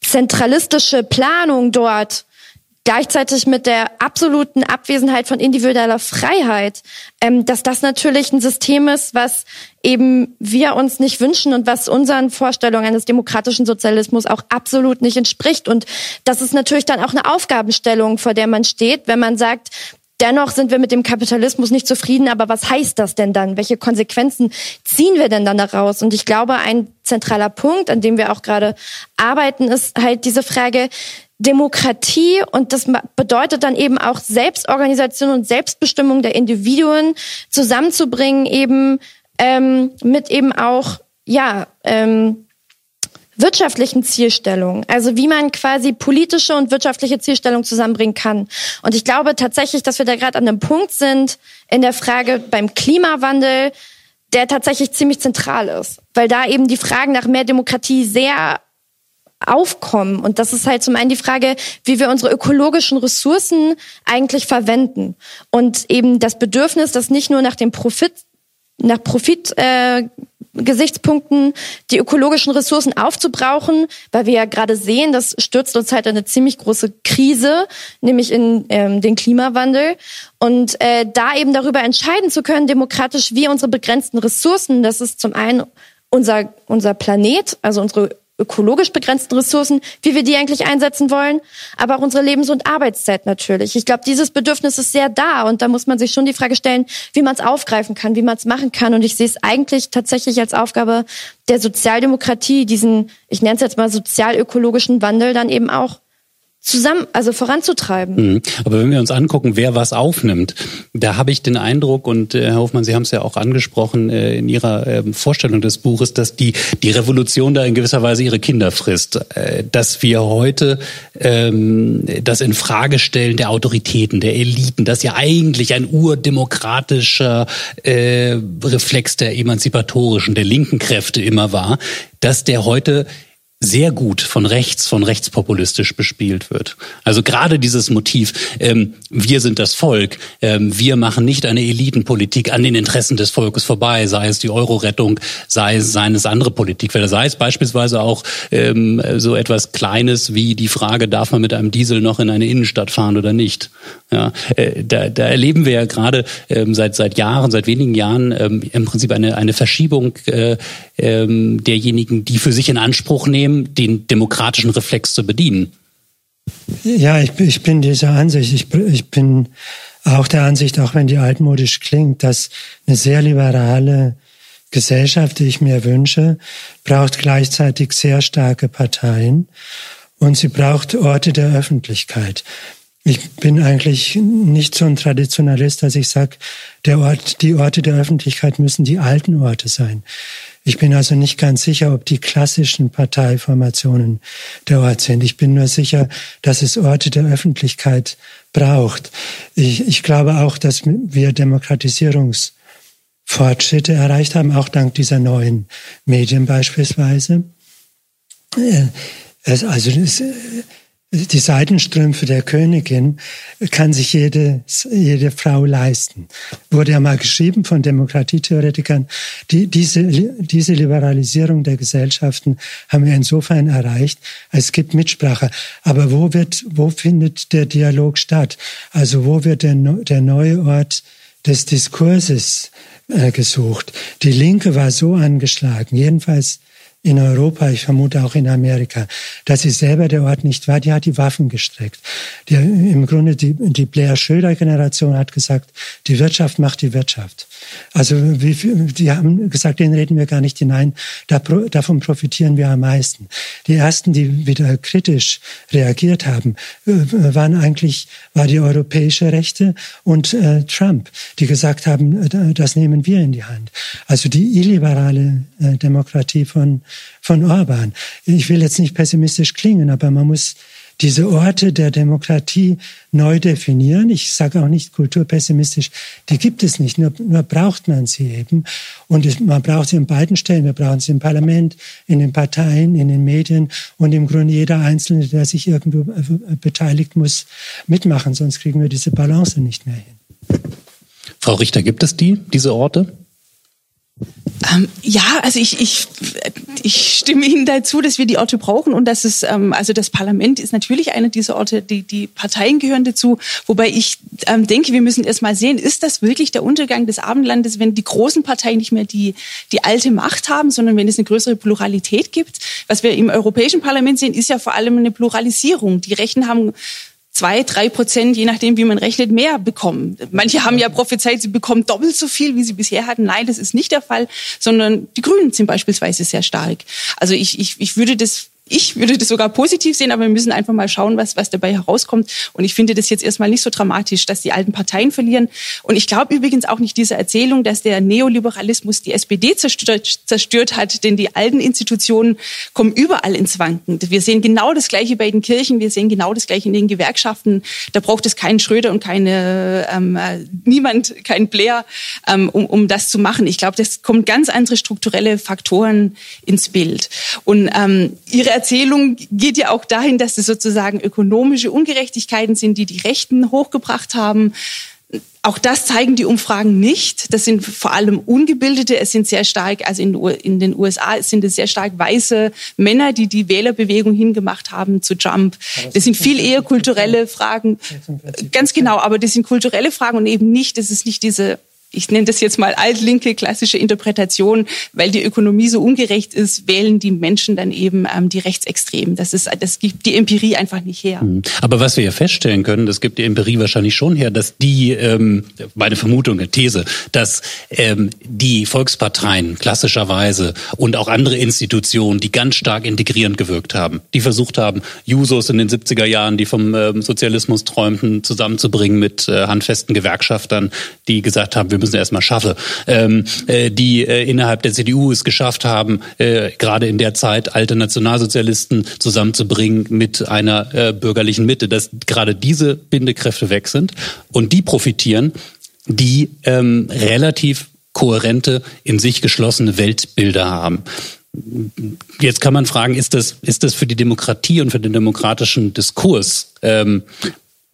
[SPEAKER 3] zentralistische Planung dort gleichzeitig mit der absoluten Abwesenheit von individueller Freiheit, ähm, dass das natürlich ein System ist, was eben wir uns nicht wünschen und was unseren Vorstellungen eines demokratischen Sozialismus auch absolut nicht entspricht. Und das ist natürlich dann auch eine Aufgabenstellung, vor der man steht, wenn man sagt, Dennoch sind wir mit dem Kapitalismus nicht zufrieden, aber was heißt das denn dann? Welche Konsequenzen ziehen wir denn dann daraus? Und ich glaube, ein zentraler Punkt, an dem wir auch gerade arbeiten, ist halt diese Frage, Demokratie und das bedeutet dann eben auch Selbstorganisation und Selbstbestimmung der Individuen zusammenzubringen, eben ähm, mit eben auch ja ähm, wirtschaftlichen Zielstellungen, also wie man quasi politische und wirtschaftliche Zielstellungen zusammenbringen kann. Und ich glaube tatsächlich, dass wir da gerade an einem Punkt sind in der Frage beim Klimawandel, der tatsächlich ziemlich zentral ist, weil da eben die Fragen nach mehr Demokratie sehr aufkommen. Und das ist halt zum einen die Frage, wie wir unsere ökologischen Ressourcen eigentlich verwenden. Und eben das Bedürfnis, dass nicht nur nach dem Profit, nach Profit äh, Gesichtspunkten die ökologischen Ressourcen aufzubrauchen, weil wir ja gerade sehen, das stürzt uns halt eine ziemlich große Krise, nämlich in ähm, den Klimawandel. Und äh, da eben darüber entscheiden zu können, demokratisch, wie unsere begrenzten Ressourcen, das ist zum einen unser, unser Planet, also unsere ökologisch begrenzten Ressourcen, wie wir die eigentlich einsetzen wollen, aber auch unsere Lebens- und Arbeitszeit natürlich. Ich glaube, dieses Bedürfnis ist sehr da und da muss man sich schon die Frage stellen, wie man es aufgreifen kann, wie man es machen kann. Und ich sehe es eigentlich tatsächlich als Aufgabe der Sozialdemokratie, diesen, ich nenne es jetzt mal sozialökologischen Wandel dann eben auch zusammen, also voranzutreiben.
[SPEAKER 2] Mhm. Aber wenn wir uns angucken, wer was aufnimmt, da habe ich den Eindruck, und äh, Herr Hofmann, Sie haben es ja auch angesprochen äh, in Ihrer äh, Vorstellung des Buches, dass die, die Revolution da in gewisser Weise ihre Kinder frisst. Äh, dass wir heute ähm, das Infragestellen der Autoritäten, der Eliten, das ja eigentlich ein urdemokratischer äh, Reflex der emanzipatorischen, der linken Kräfte immer war, dass der heute sehr gut von rechts, von rechtspopulistisch bespielt wird. Also gerade dieses Motiv, ähm, wir sind das Volk, ähm, wir machen nicht eine Elitenpolitik an den Interessen des Volkes vorbei, sei es die Euro-Rettung, sei es seines andere Politikfelder, sei es beispielsweise auch ähm, so etwas Kleines wie die Frage, darf man mit einem Diesel noch in eine Innenstadt fahren oder nicht? Ja, äh, da, da erleben wir ja gerade ähm, seit seit Jahren, seit wenigen Jahren ähm, im Prinzip eine eine Verschiebung äh, ähm, derjenigen, die für sich in Anspruch nehmen, den demokratischen Reflex zu bedienen.
[SPEAKER 6] Ja, ich, ich bin dieser Ansicht. Ich, ich bin auch der Ansicht, auch wenn die altmodisch klingt, dass eine sehr liberale Gesellschaft, die ich mir wünsche, braucht gleichzeitig sehr starke Parteien und sie braucht Orte der Öffentlichkeit. Ich bin eigentlich nicht so ein Traditionalist, dass ich sage, der Ort, die Orte der Öffentlichkeit müssen die alten Orte sein. Ich bin also nicht ganz sicher, ob die klassischen Parteiformationen der Ort sind. Ich bin nur sicher, dass es Orte der Öffentlichkeit braucht. Ich, ich glaube auch, dass wir Demokratisierungsfortschritte erreicht haben, auch dank dieser neuen Medien beispielsweise. Äh, also es, die Seitenstrümpfe der Königin kann sich jede, jede Frau leisten. Wurde ja mal geschrieben von Demokratietheoretikern. Die, diese, diese Liberalisierung der Gesellschaften haben wir insofern erreicht, es gibt Mitsprache. Aber wo wird, wo findet der Dialog statt? Also wo wird der, der neue Ort des Diskurses äh, gesucht? Die Linke war so angeschlagen, jedenfalls in Europa, ich vermute auch in Amerika, dass sie selber der Ort nicht war, die hat die Waffen gestreckt. Die, Im Grunde die, die Blair-Schröder-Generation hat gesagt, die Wirtschaft macht die Wirtschaft. Also wie, die haben gesagt, denen reden wir gar nicht hinein, da, davon profitieren wir am meisten. Die ersten, die wieder kritisch reagiert haben, äh, waren eigentlich, war die europäische Rechte und äh, Trump, die gesagt haben, äh, das nehmen wir in die Hand. Also die illiberale äh, Demokratie von von Orban. Ich will jetzt nicht pessimistisch klingen, aber man muss diese Orte der Demokratie neu definieren. Ich sage auch nicht kulturpessimistisch, die gibt es nicht, nur, nur braucht man sie eben. Und man braucht sie an beiden Stellen. Wir brauchen sie im Parlament, in den Parteien, in den Medien und im Grunde jeder Einzelne, der sich irgendwo äh, beteiligt, muss mitmachen, sonst kriegen wir diese Balance nicht mehr hin.
[SPEAKER 2] Frau Richter, gibt es die, diese Orte?
[SPEAKER 4] Ähm, ja, also ich, ich, ich stimme Ihnen dazu, dass wir die Orte brauchen und dass es, ähm, also das Parlament ist natürlich einer dieser Orte, die, die Parteien gehören dazu. Wobei ich ähm, denke, wir müssen erst mal sehen, ist das wirklich der Untergang des Abendlandes, wenn die großen Parteien nicht mehr die, die alte Macht haben, sondern wenn es eine größere Pluralität gibt? Was wir im Europäischen Parlament sehen, ist ja vor allem eine Pluralisierung. Die Rechten haben zwei, drei Prozent, je nachdem, wie man rechnet, mehr bekommen. Manche haben ja prophezeit, sie bekommen doppelt so viel, wie sie bisher hatten. Nein, das ist nicht der Fall, sondern die Grünen sind beispielsweise sehr stark. Also ich, ich, ich würde das ich würde das sogar positiv sehen, aber wir müssen einfach mal schauen, was, was dabei herauskommt. Und ich finde das jetzt erstmal nicht so dramatisch, dass die alten Parteien verlieren. Und ich glaube übrigens auch nicht diese Erzählung, dass der Neoliberalismus die SPD zerstört, zerstört hat, denn die alten Institutionen kommen überall ins Wanken. Wir sehen genau das Gleiche bei den Kirchen, wir sehen genau das Gleiche in den Gewerkschaften. Da braucht es keinen Schröder und keine, ähm, äh, niemand, kein Blair, ähm, um, um das zu machen. Ich glaube, das kommen ganz andere strukturelle Faktoren ins Bild. Und ähm, ihre Erzählung geht ja auch dahin, dass es sozusagen ökonomische Ungerechtigkeiten sind, die die Rechten hochgebracht haben. Auch das zeigen die Umfragen nicht. Das sind vor allem Ungebildete. Es sind sehr stark, also in, den USA sind es sehr stark weiße Männer, die die Wählerbewegung hingemacht haben zu Trump. Das sind viel eher kulturelle Fragen. Ganz genau, aber das sind kulturelle Fragen und eben nicht, das ist nicht diese ich nenne das jetzt mal altlinke klassische Interpretation, weil die Ökonomie so ungerecht ist, wählen die Menschen dann eben ähm, die Rechtsextremen. Das ist, das gibt die Empirie einfach nicht her. Mhm.
[SPEAKER 2] Aber was wir ja feststellen können, das gibt die Empirie wahrscheinlich schon her, dass die, ähm, meine Vermutung, eine These, dass ähm, die Volksparteien klassischerweise und auch andere Institutionen, die ganz stark integrierend gewirkt haben, die versucht haben, Jusos in den 70er Jahren, die vom ähm, Sozialismus träumten, zusammenzubringen mit äh, handfesten Gewerkschaftern, die gesagt haben, wir müssen erstmal schaffen, ähm, äh, die äh, innerhalb der CDU es geschafft haben, äh, gerade in der Zeit alte Nationalsozialisten zusammenzubringen mit einer äh, bürgerlichen Mitte, dass gerade diese Bindekräfte weg sind und die profitieren, die ähm, relativ kohärente, in sich geschlossene Weltbilder haben. Jetzt kann man fragen, ist das, ist das für die Demokratie und für den demokratischen Diskurs ähm,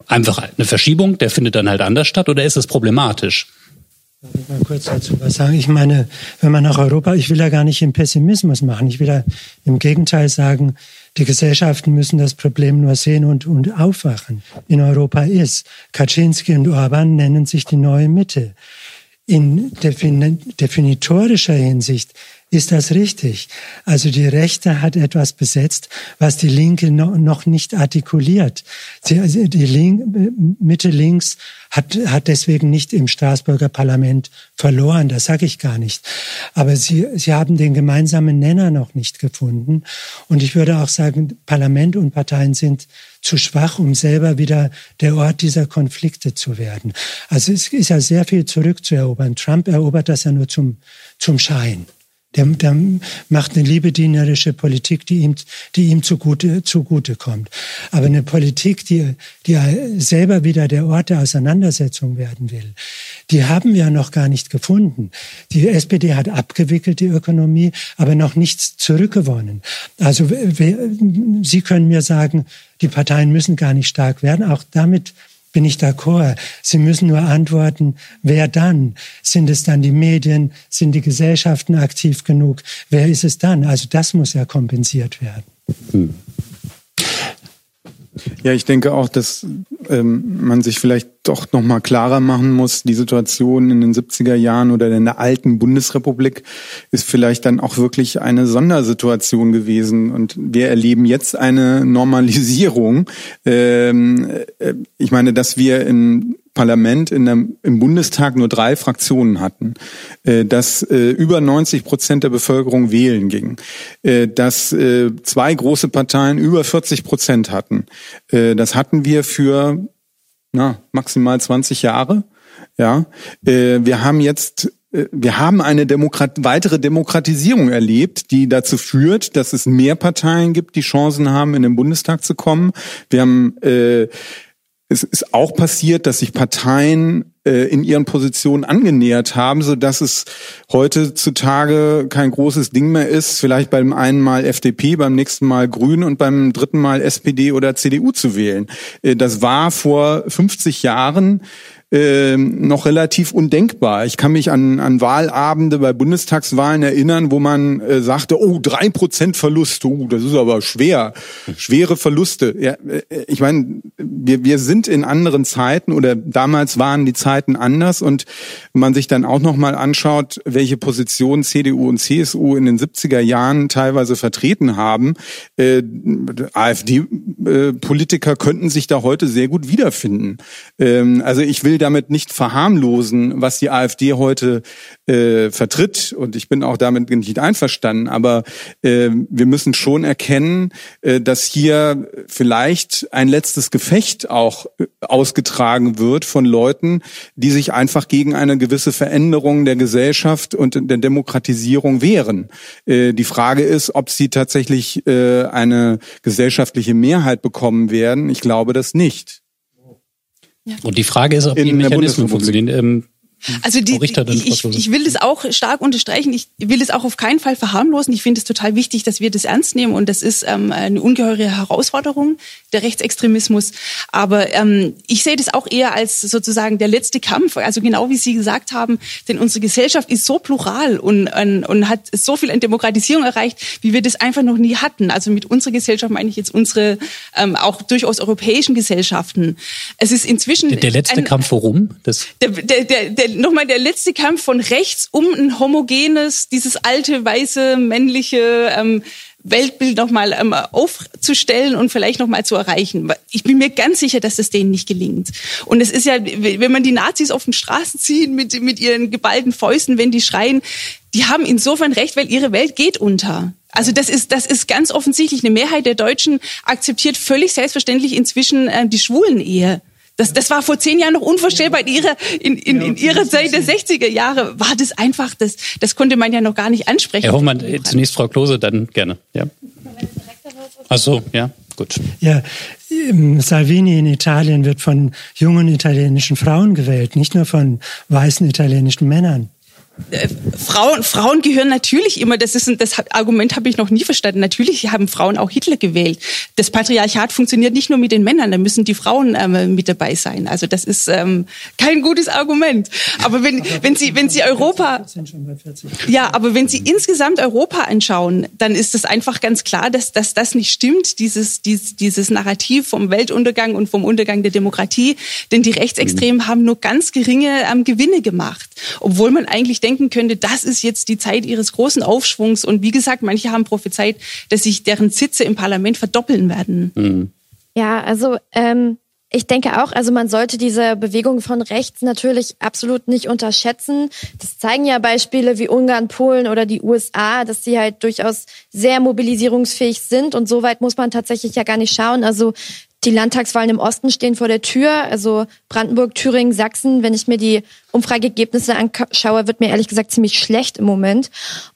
[SPEAKER 2] einfach eine Verschiebung, der findet dann halt anders statt, oder ist das problematisch?
[SPEAKER 6] Darf ich mal kurz dazu was sagen? Ich meine, wenn man nach Europa, ich will ja gar nicht im Pessimismus machen. Ich will ja im Gegenteil sagen, die Gesellschaften müssen das Problem nur sehen und, und aufwachen. In Europa ist. Kaczynski und Orban nennen sich die neue Mitte. In definitorischer Hinsicht ist das richtig? Also die Rechte hat etwas besetzt, was die Linke noch nicht artikuliert. Also die Link, Mitte links hat, hat deswegen nicht im Straßburger Parlament verloren, das sage ich gar nicht. Aber sie, sie haben den gemeinsamen Nenner noch nicht gefunden. Und ich würde auch sagen, Parlament und Parteien sind zu schwach, um selber wieder der Ort dieser Konflikte zu werden. Also es ist ja sehr viel zurückzuerobern. Trump erobert das ja nur zum, zum Schein Der, der macht eine liebedienerische Politik, die ihm, die ihm zugute, zugute kommt. Aber eine Politik, die, die selber wieder der Ort der Auseinandersetzung werden will, die haben wir noch gar nicht gefunden. Die SPD hat abgewickelt, die Ökonomie, aber noch nichts zurückgewonnen. Also Sie können mir sagen, die Parteien müssen gar nicht stark werden. Auch damit bin ich d'accord. Sie müssen nur antworten, wer dann? Sind es dann die Medien? Sind die Gesellschaften aktiv genug? Wer ist es dann? Also das muss ja kompensiert werden. Hm.
[SPEAKER 5] Ja, ich denke auch, dass ähm, man sich vielleicht doch noch mal klarer machen muss, die Situation in den 70er Jahren oder in der alten Bundesrepublik ist vielleicht dann auch wirklich eine Sondersituation gewesen und wir erleben jetzt eine Normalisierung. Ähm, äh, ich meine, dass wir in Parlament in der, im Bundestag nur drei Fraktionen hatten, äh, dass äh, über 90 Prozent der Bevölkerung wählen ging, äh, dass äh, zwei große Parteien über 40 Prozent hatten. Äh, das hatten wir für na, maximal 20 Jahre. Ja, äh, wir haben jetzt wir haben eine Demokrat weitere Demokratisierung erlebt, die dazu führt, dass es mehr Parteien gibt, die Chancen haben, in den Bundestag zu kommen. Wir haben äh, es ist auch passiert, dass sich Parteien äh, in ihren Positionen angenähert haben, so dass es heutzutage kein großes Ding mehr ist, vielleicht beim einen Mal FDP, beim nächsten Mal Grün und beim dritten Mal SPD oder CDU zu wählen. Äh, das war vor 50 Jahren äh, noch relativ undenkbar. Ich kann mich an, an Wahlabende bei Bundestagswahlen erinnern, wo man äh, sagte, oh, drei Prozent Verlust, oh, das ist aber schwer, schwere Verluste. Ja, äh, ich meine, wir, wir sind in anderen Zeiten oder damals waren die Zeiten anders und wenn man sich dann auch noch mal anschaut, welche Positionen CDU und CSU in den 70er Jahren teilweise vertreten haben, äh, AfD-Politiker äh, könnten sich da heute sehr gut wiederfinden. Ähm, also ich will damit nicht verharmlosen, was die AfD heute äh, vertritt. Und ich bin auch damit nicht einverstanden. Aber äh, wir müssen schon erkennen, äh, dass hier vielleicht ein letztes Gefecht auch äh, ausgetragen wird von Leuten, die sich einfach gegen eine gewisse Veränderung der Gesellschaft und der Demokratisierung wehren. Äh, die Frage ist, ob sie tatsächlich äh, eine gesellschaftliche Mehrheit bekommen werden. Ich glaube das nicht.
[SPEAKER 2] Und die Frage ist, ob in die Mechanismen funktionieren. Ähm,
[SPEAKER 4] also die, ich, ich will das auch stark unterstreichen. Ich will das auch auf keinen Fall verharmlosen. Ich finde es total wichtig, dass wir das ernst nehmen und das ist ähm, eine ungeheure Herausforderung, der Rechtsextremismus. Aber ähm, ich sehe das auch eher als sozusagen der letzte Kampf. Also genau wie Sie gesagt haben, denn unsere Gesellschaft ist so plural und, und, und hat so viel an Demokratisierung erreicht, wie wir das einfach noch nie hatten. Also mit unserer Gesellschaft meine ich jetzt unsere ähm, auch durchaus europäischen Gesellschaften. Es ist inzwischen
[SPEAKER 2] der, der letzte ein, Kampf worum?
[SPEAKER 4] Das der, der, der nochmal der letzte Kampf von rechts, um ein homogenes, dieses alte, weiße, männliche ähm, Weltbild nochmal ähm, aufzustellen und vielleicht nochmal zu erreichen. Ich bin mir ganz sicher, dass es denen nicht gelingt. Und es ist ja, wenn man die Nazis auf den Straßen zieht mit, mit ihren geballten Fäusten, wenn die schreien, die haben insofern recht, weil ihre Welt geht unter. Also das ist, das ist ganz offensichtlich. Eine Mehrheit der Deutschen akzeptiert völlig selbstverständlich inzwischen äh, die Schwulen-Ehe. Das, das war vor zehn Jahren noch unvorstellbar. In ihrer, in, in, in ihrer Zeit der 60er Jahre war das einfach, das, das konnte man ja noch gar nicht ansprechen.
[SPEAKER 2] Herr Hoffmann, zunächst Frau Klose, dann gerne. Ja. Ach so, ja, gut.
[SPEAKER 6] Ja, ähm, Salvini in Italien wird von jungen italienischen Frauen gewählt, nicht nur von weißen italienischen Männern.
[SPEAKER 4] Äh, Frauen, Frauen gehören natürlich immer, das ist ein, das Argument habe ich noch nie verstanden. Natürlich haben Frauen auch Hitler gewählt. Das Patriarchat funktioniert nicht nur mit den Männern, da müssen die Frauen ähm, mit dabei sein. Also das ist ähm, kein gutes Argument. Aber wenn, aber wenn Sie, wenn Sie Europa, ja, aber wenn Sie insgesamt Europa anschauen, dann ist es einfach ganz klar, dass, dass das nicht stimmt, dieses, dieses, dieses Narrativ vom Weltuntergang und vom Untergang der Demokratie. Denn die Rechtsextremen mhm. haben nur ganz geringe ähm, Gewinne gemacht, obwohl man eigentlich denken könnte, das ist jetzt die Zeit ihres großen Aufschwungs. Und wie gesagt, manche haben prophezeit, dass sich deren Sitze im Parlament verdoppeln werden. Mhm.
[SPEAKER 3] Ja, also ähm, ich denke auch, also man sollte diese Bewegung von rechts natürlich absolut nicht unterschätzen. Das zeigen ja Beispiele wie Ungarn, Polen oder die USA, dass sie halt durchaus sehr mobilisierungsfähig sind und so weit muss man tatsächlich ja gar nicht schauen. Also die Landtagswahlen im Osten stehen vor der Tür, also Brandenburg, Thüringen, Sachsen. Wenn ich mir die Umfrageergebnisse anschaue, wird mir ehrlich gesagt ziemlich schlecht im Moment.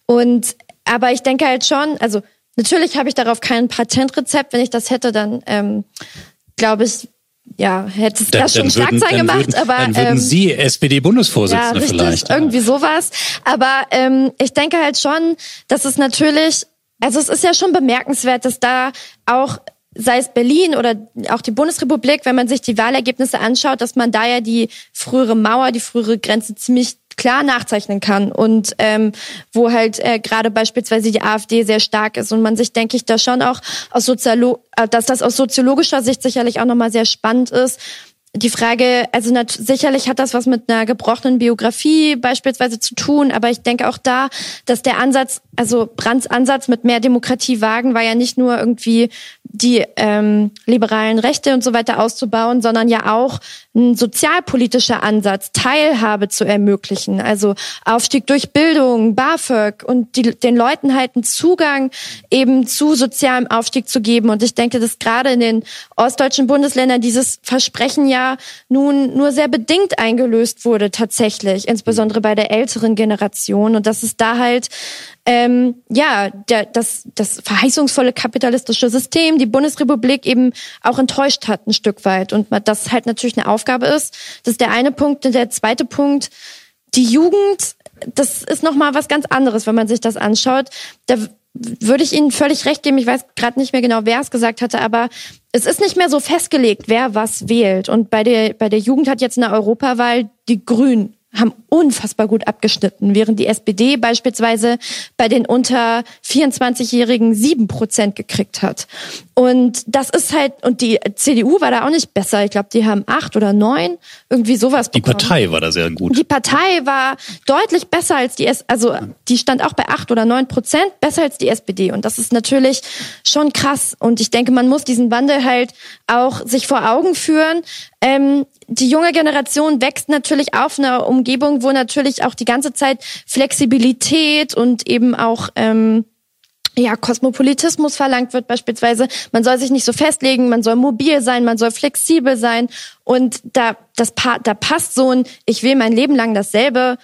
[SPEAKER 3] Und aber ich denke halt schon, also natürlich habe ich darauf kein Patentrezept. Wenn ich das hätte, dann ähm, glaube ich, ja, hätte es da schon Schlagzeilen gemacht,
[SPEAKER 2] würden,
[SPEAKER 3] aber
[SPEAKER 2] dann würden
[SPEAKER 3] ähm,
[SPEAKER 2] Sie SPD-Bundesvorsitzende
[SPEAKER 3] ja,
[SPEAKER 2] vielleicht.
[SPEAKER 3] Irgendwie sowas. Aber ähm, ich denke halt schon, dass es natürlich, also es ist ja schon bemerkenswert, dass da auch sei es Berlin oder auch die Bundesrepublik, wenn man sich die Wahlergebnisse anschaut, dass man da ja die frühere Mauer, die frühere Grenze ziemlich klar nachzeichnen kann. Und ähm, wo halt äh, gerade beispielsweise die AfD sehr stark ist und man sich, denke ich, da schon auch aus Soziolo äh, dass das aus soziologischer Sicht sicherlich auch nochmal sehr spannend ist, die Frage, also sicherlich hat das was mit einer gebrochenen Biografie beispielsweise zu tun, aber ich denke auch da, dass der Ansatz, also Brands Ansatz mit mehr Demokratie wagen, war ja nicht nur irgendwie die ähm, liberalen Rechte und so weiter auszubauen, sondern ja auch ein sozialpolitischer Ansatz, Teilhabe zu ermöglichen, also Aufstieg durch Bildung, BAföG und die, den Leuten halt einen Zugang eben zu sozialem Aufstieg zu geben. Und ich denke, dass gerade in den ostdeutschen Bundesländern dieses Versprechen ja nun nur sehr bedingt eingelöst wurde tatsächlich, insbesondere bei der älteren Generation. Und dass es da halt ähm, ja, der, das, das verheißungsvolle kapitalistische System, die Bundesrepublik eben auch enttäuscht hat ein Stück weit. Und das halt natürlich eine Aufgabe ist. Das ist der eine Punkt. Und der zweite Punkt, die Jugend, das ist nochmal was ganz anderes, wenn man sich das anschaut. Da würde ich Ihnen völlig recht geben. Ich weiß gerade nicht mehr genau, wer es gesagt hatte, aber es ist nicht mehr so festgelegt, wer was wählt. Und bei der, bei der Jugend hat jetzt in der Europawahl die Grünen haben unfassbar gut abgeschnitten, während die SPD beispielsweise bei den unter 24-Jährigen sieben Prozent gekriegt hat. Und das ist halt, und die CDU war da auch nicht besser. Ich glaube, die haben acht oder neun, irgendwie sowas
[SPEAKER 2] bekommen. Die Partei war da sehr gut.
[SPEAKER 3] Die Partei war deutlich besser als die S, also die stand auch bei acht oder neun Prozent, besser als die SPD. Und das ist natürlich schon krass. Und ich denke, man muss diesen Wandel halt auch sich vor Augen führen. Ähm, die junge Generation wächst natürlich auf einer Umgebung, wo natürlich auch die ganze Zeit Flexibilität und eben auch ähm, ja, Kosmopolitismus verlangt wird beispielsweise. Man soll sich nicht so festlegen, man soll mobil sein, man soll flexibel sein. Und da, das, da passt so ein, ich will mein Leben lang dasselbe,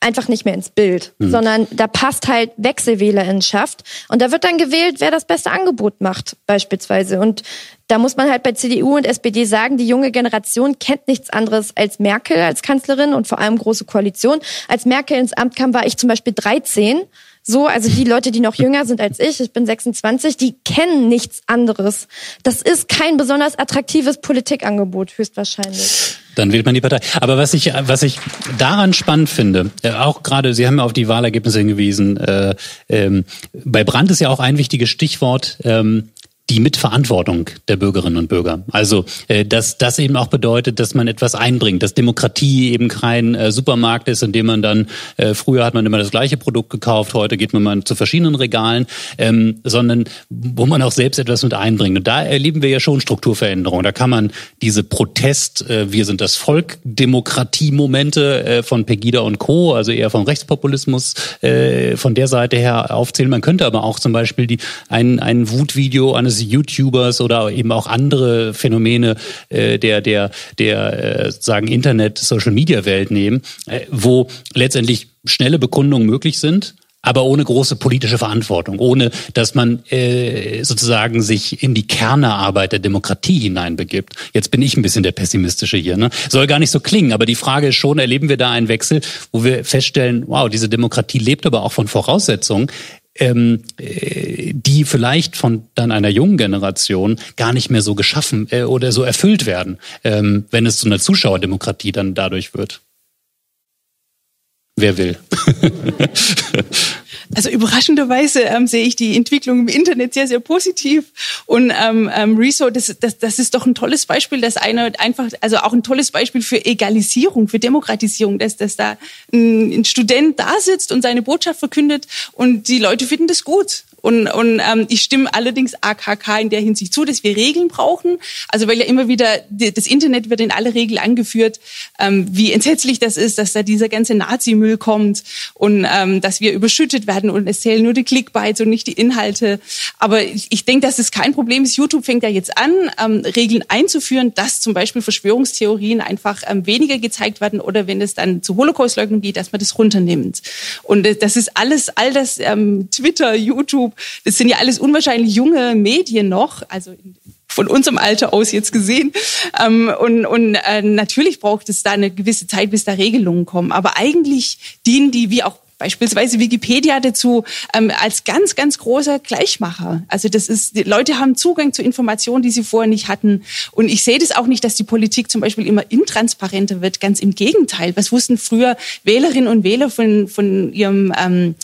[SPEAKER 3] einfach nicht mehr ins Bild, mhm. sondern da passt halt Wechselwählerinschaft und da wird dann gewählt, wer das beste Angebot macht beispielsweise und da muss man halt bei CDU und SPD sagen, die junge Generation kennt nichts anderes als Merkel als Kanzlerin und vor allem große Koalition. Als Merkel ins Amt kam, war ich zum Beispiel 13 so, also die Leute, die noch jünger sind als ich, ich bin 26, die kennen nichts anderes. Das ist kein besonders attraktives Politikangebot, höchstwahrscheinlich.
[SPEAKER 2] Dann wählt man die Partei. Aber was ich, was ich daran spannend finde, äh, auch gerade, Sie haben ja auf die Wahlergebnisse hingewiesen, äh, ähm, bei Brandt ist ja auch ein wichtiges Stichwort, ähm, die Mitverantwortung der Bürgerinnen und Bürger. Also äh, dass das eben auch bedeutet, dass man etwas einbringt, dass Demokratie eben kein äh, Supermarkt ist, in dem man dann äh, früher hat man immer das gleiche Produkt gekauft, heute geht man mal zu verschiedenen Regalen, ähm, sondern wo man auch selbst etwas mit einbringt. Und da erleben wir ja schon Strukturveränderungen. Da kann man diese Protest, wir sind das Volk, Demokratie-Momente von Pegida und Co., also eher vom Rechtspopulismus von der Seite her aufzählen. Man könnte aber auch zum Beispiel die, ein, ein Wutvideo eines YouTubers oder eben auch andere Phänomene äh, der der der äh, sagen Internet Social Media Welt nehmen, äh, wo letztendlich schnelle Bekundungen möglich sind, aber ohne große politische Verantwortung, ohne dass man äh, sozusagen sich in die Kernearbeit der Demokratie hineinbegibt. Jetzt bin ich ein bisschen der pessimistische hier. Ne? Soll gar nicht so klingen, aber die Frage ist schon, erleben wir da einen Wechsel, wo wir feststellen, wow, diese Demokratie lebt aber auch von Voraussetzungen, ähm, äh, die vielleicht von dann einer jungen Generation gar nicht mehr so geschaffen äh, oder so erfüllt werden, ähm, wenn es zu einer Zuschauerdemokratie dann dadurch wird. Wer will?
[SPEAKER 4] Also überraschenderweise ähm, sehe ich die Entwicklung im Internet sehr, sehr positiv. Und ähm, ähm, Rezo, das, das, das ist doch ein tolles Beispiel, dass einer einfach, also auch ein tolles Beispiel für Egalisierung, für Demokratisierung, dass, dass da ein, ein Student da sitzt und seine Botschaft verkündet und die Leute finden das gut. Und, und ähm, ich stimme allerdings AKK in der Hinsicht zu, dass wir Regeln brauchen. Also weil ja immer wieder das Internet wird in alle Regeln angeführt, ähm, wie entsetzlich das ist, dass da dieser ganze Nazi-Müll kommt und ähm, dass wir überschüttet werden und es zählen nur die Clickbites und nicht die Inhalte. Aber ich, ich denke, dass es kein Problem ist. YouTube fängt ja jetzt an, ähm, Regeln einzuführen, dass zum Beispiel Verschwörungstheorien einfach ähm, weniger gezeigt werden oder wenn es dann zu Holocaust-Leugnung geht, dass man das runternimmt. Und äh, das ist alles, all das ähm, Twitter, YouTube, das sind ja alles unwahrscheinlich junge Medien noch, also von unserem Alter aus jetzt gesehen. Ähm, und und äh, natürlich braucht es da eine gewisse Zeit, bis da Regelungen kommen. Aber eigentlich dienen die, wie auch beispielsweise Wikipedia dazu ähm, als ganz, ganz großer Gleichmacher. Also das ist, die Leute haben Zugang zu Informationen, die sie vorher nicht hatten. Und ich sehe das auch nicht, dass die Politik zum Beispiel immer intransparenter wird. Ganz im Gegenteil. Was wussten früher Wählerinnen und Wähler von, von ihrem ähm,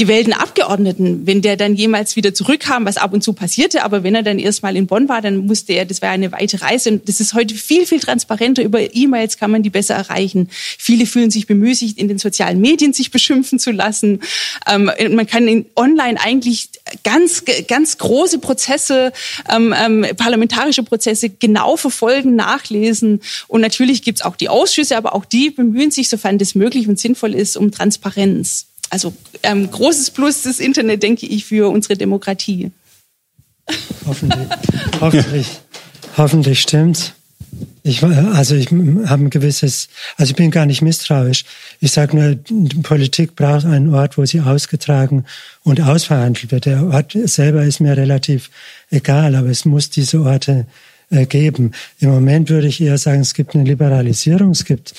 [SPEAKER 4] gewählten Abgeordneten, wenn der dann jemals wieder zurückkam, was ab und zu passierte, aber wenn er dann erstmal in Bonn war, dann musste er, das war eine weite Reise und das ist heute viel, viel transparenter. Über E-Mails kann man die besser erreichen. Viele fühlen sich bemüßigt, in den sozialen Medien sich beschimpfen zu lassen. Ähm, man kann in, online eigentlich ganz, ganz große Prozesse, ähm, ähm, parlamentarische Prozesse genau verfolgen, nachlesen und natürlich gibt's auch die Ausschüsse, aber auch die bemühen sich, sofern das möglich und sinnvoll ist, um Transparenz also ähm, großes Plus des Internet, denke ich, für unsere Demokratie.
[SPEAKER 6] Hoffentlich, hoffentlich, hoffentlich stimmt's. Ich, also ich habe ein gewisses, also ich bin gar nicht misstrauisch. Ich sage nur, Politik braucht einen Ort, wo sie ausgetragen und ausverhandelt wird. Der Ort selber ist mir relativ egal, aber es muss diese Orte geben. Im Moment würde ich eher sagen, es gibt eine Liberalisierung, es gibt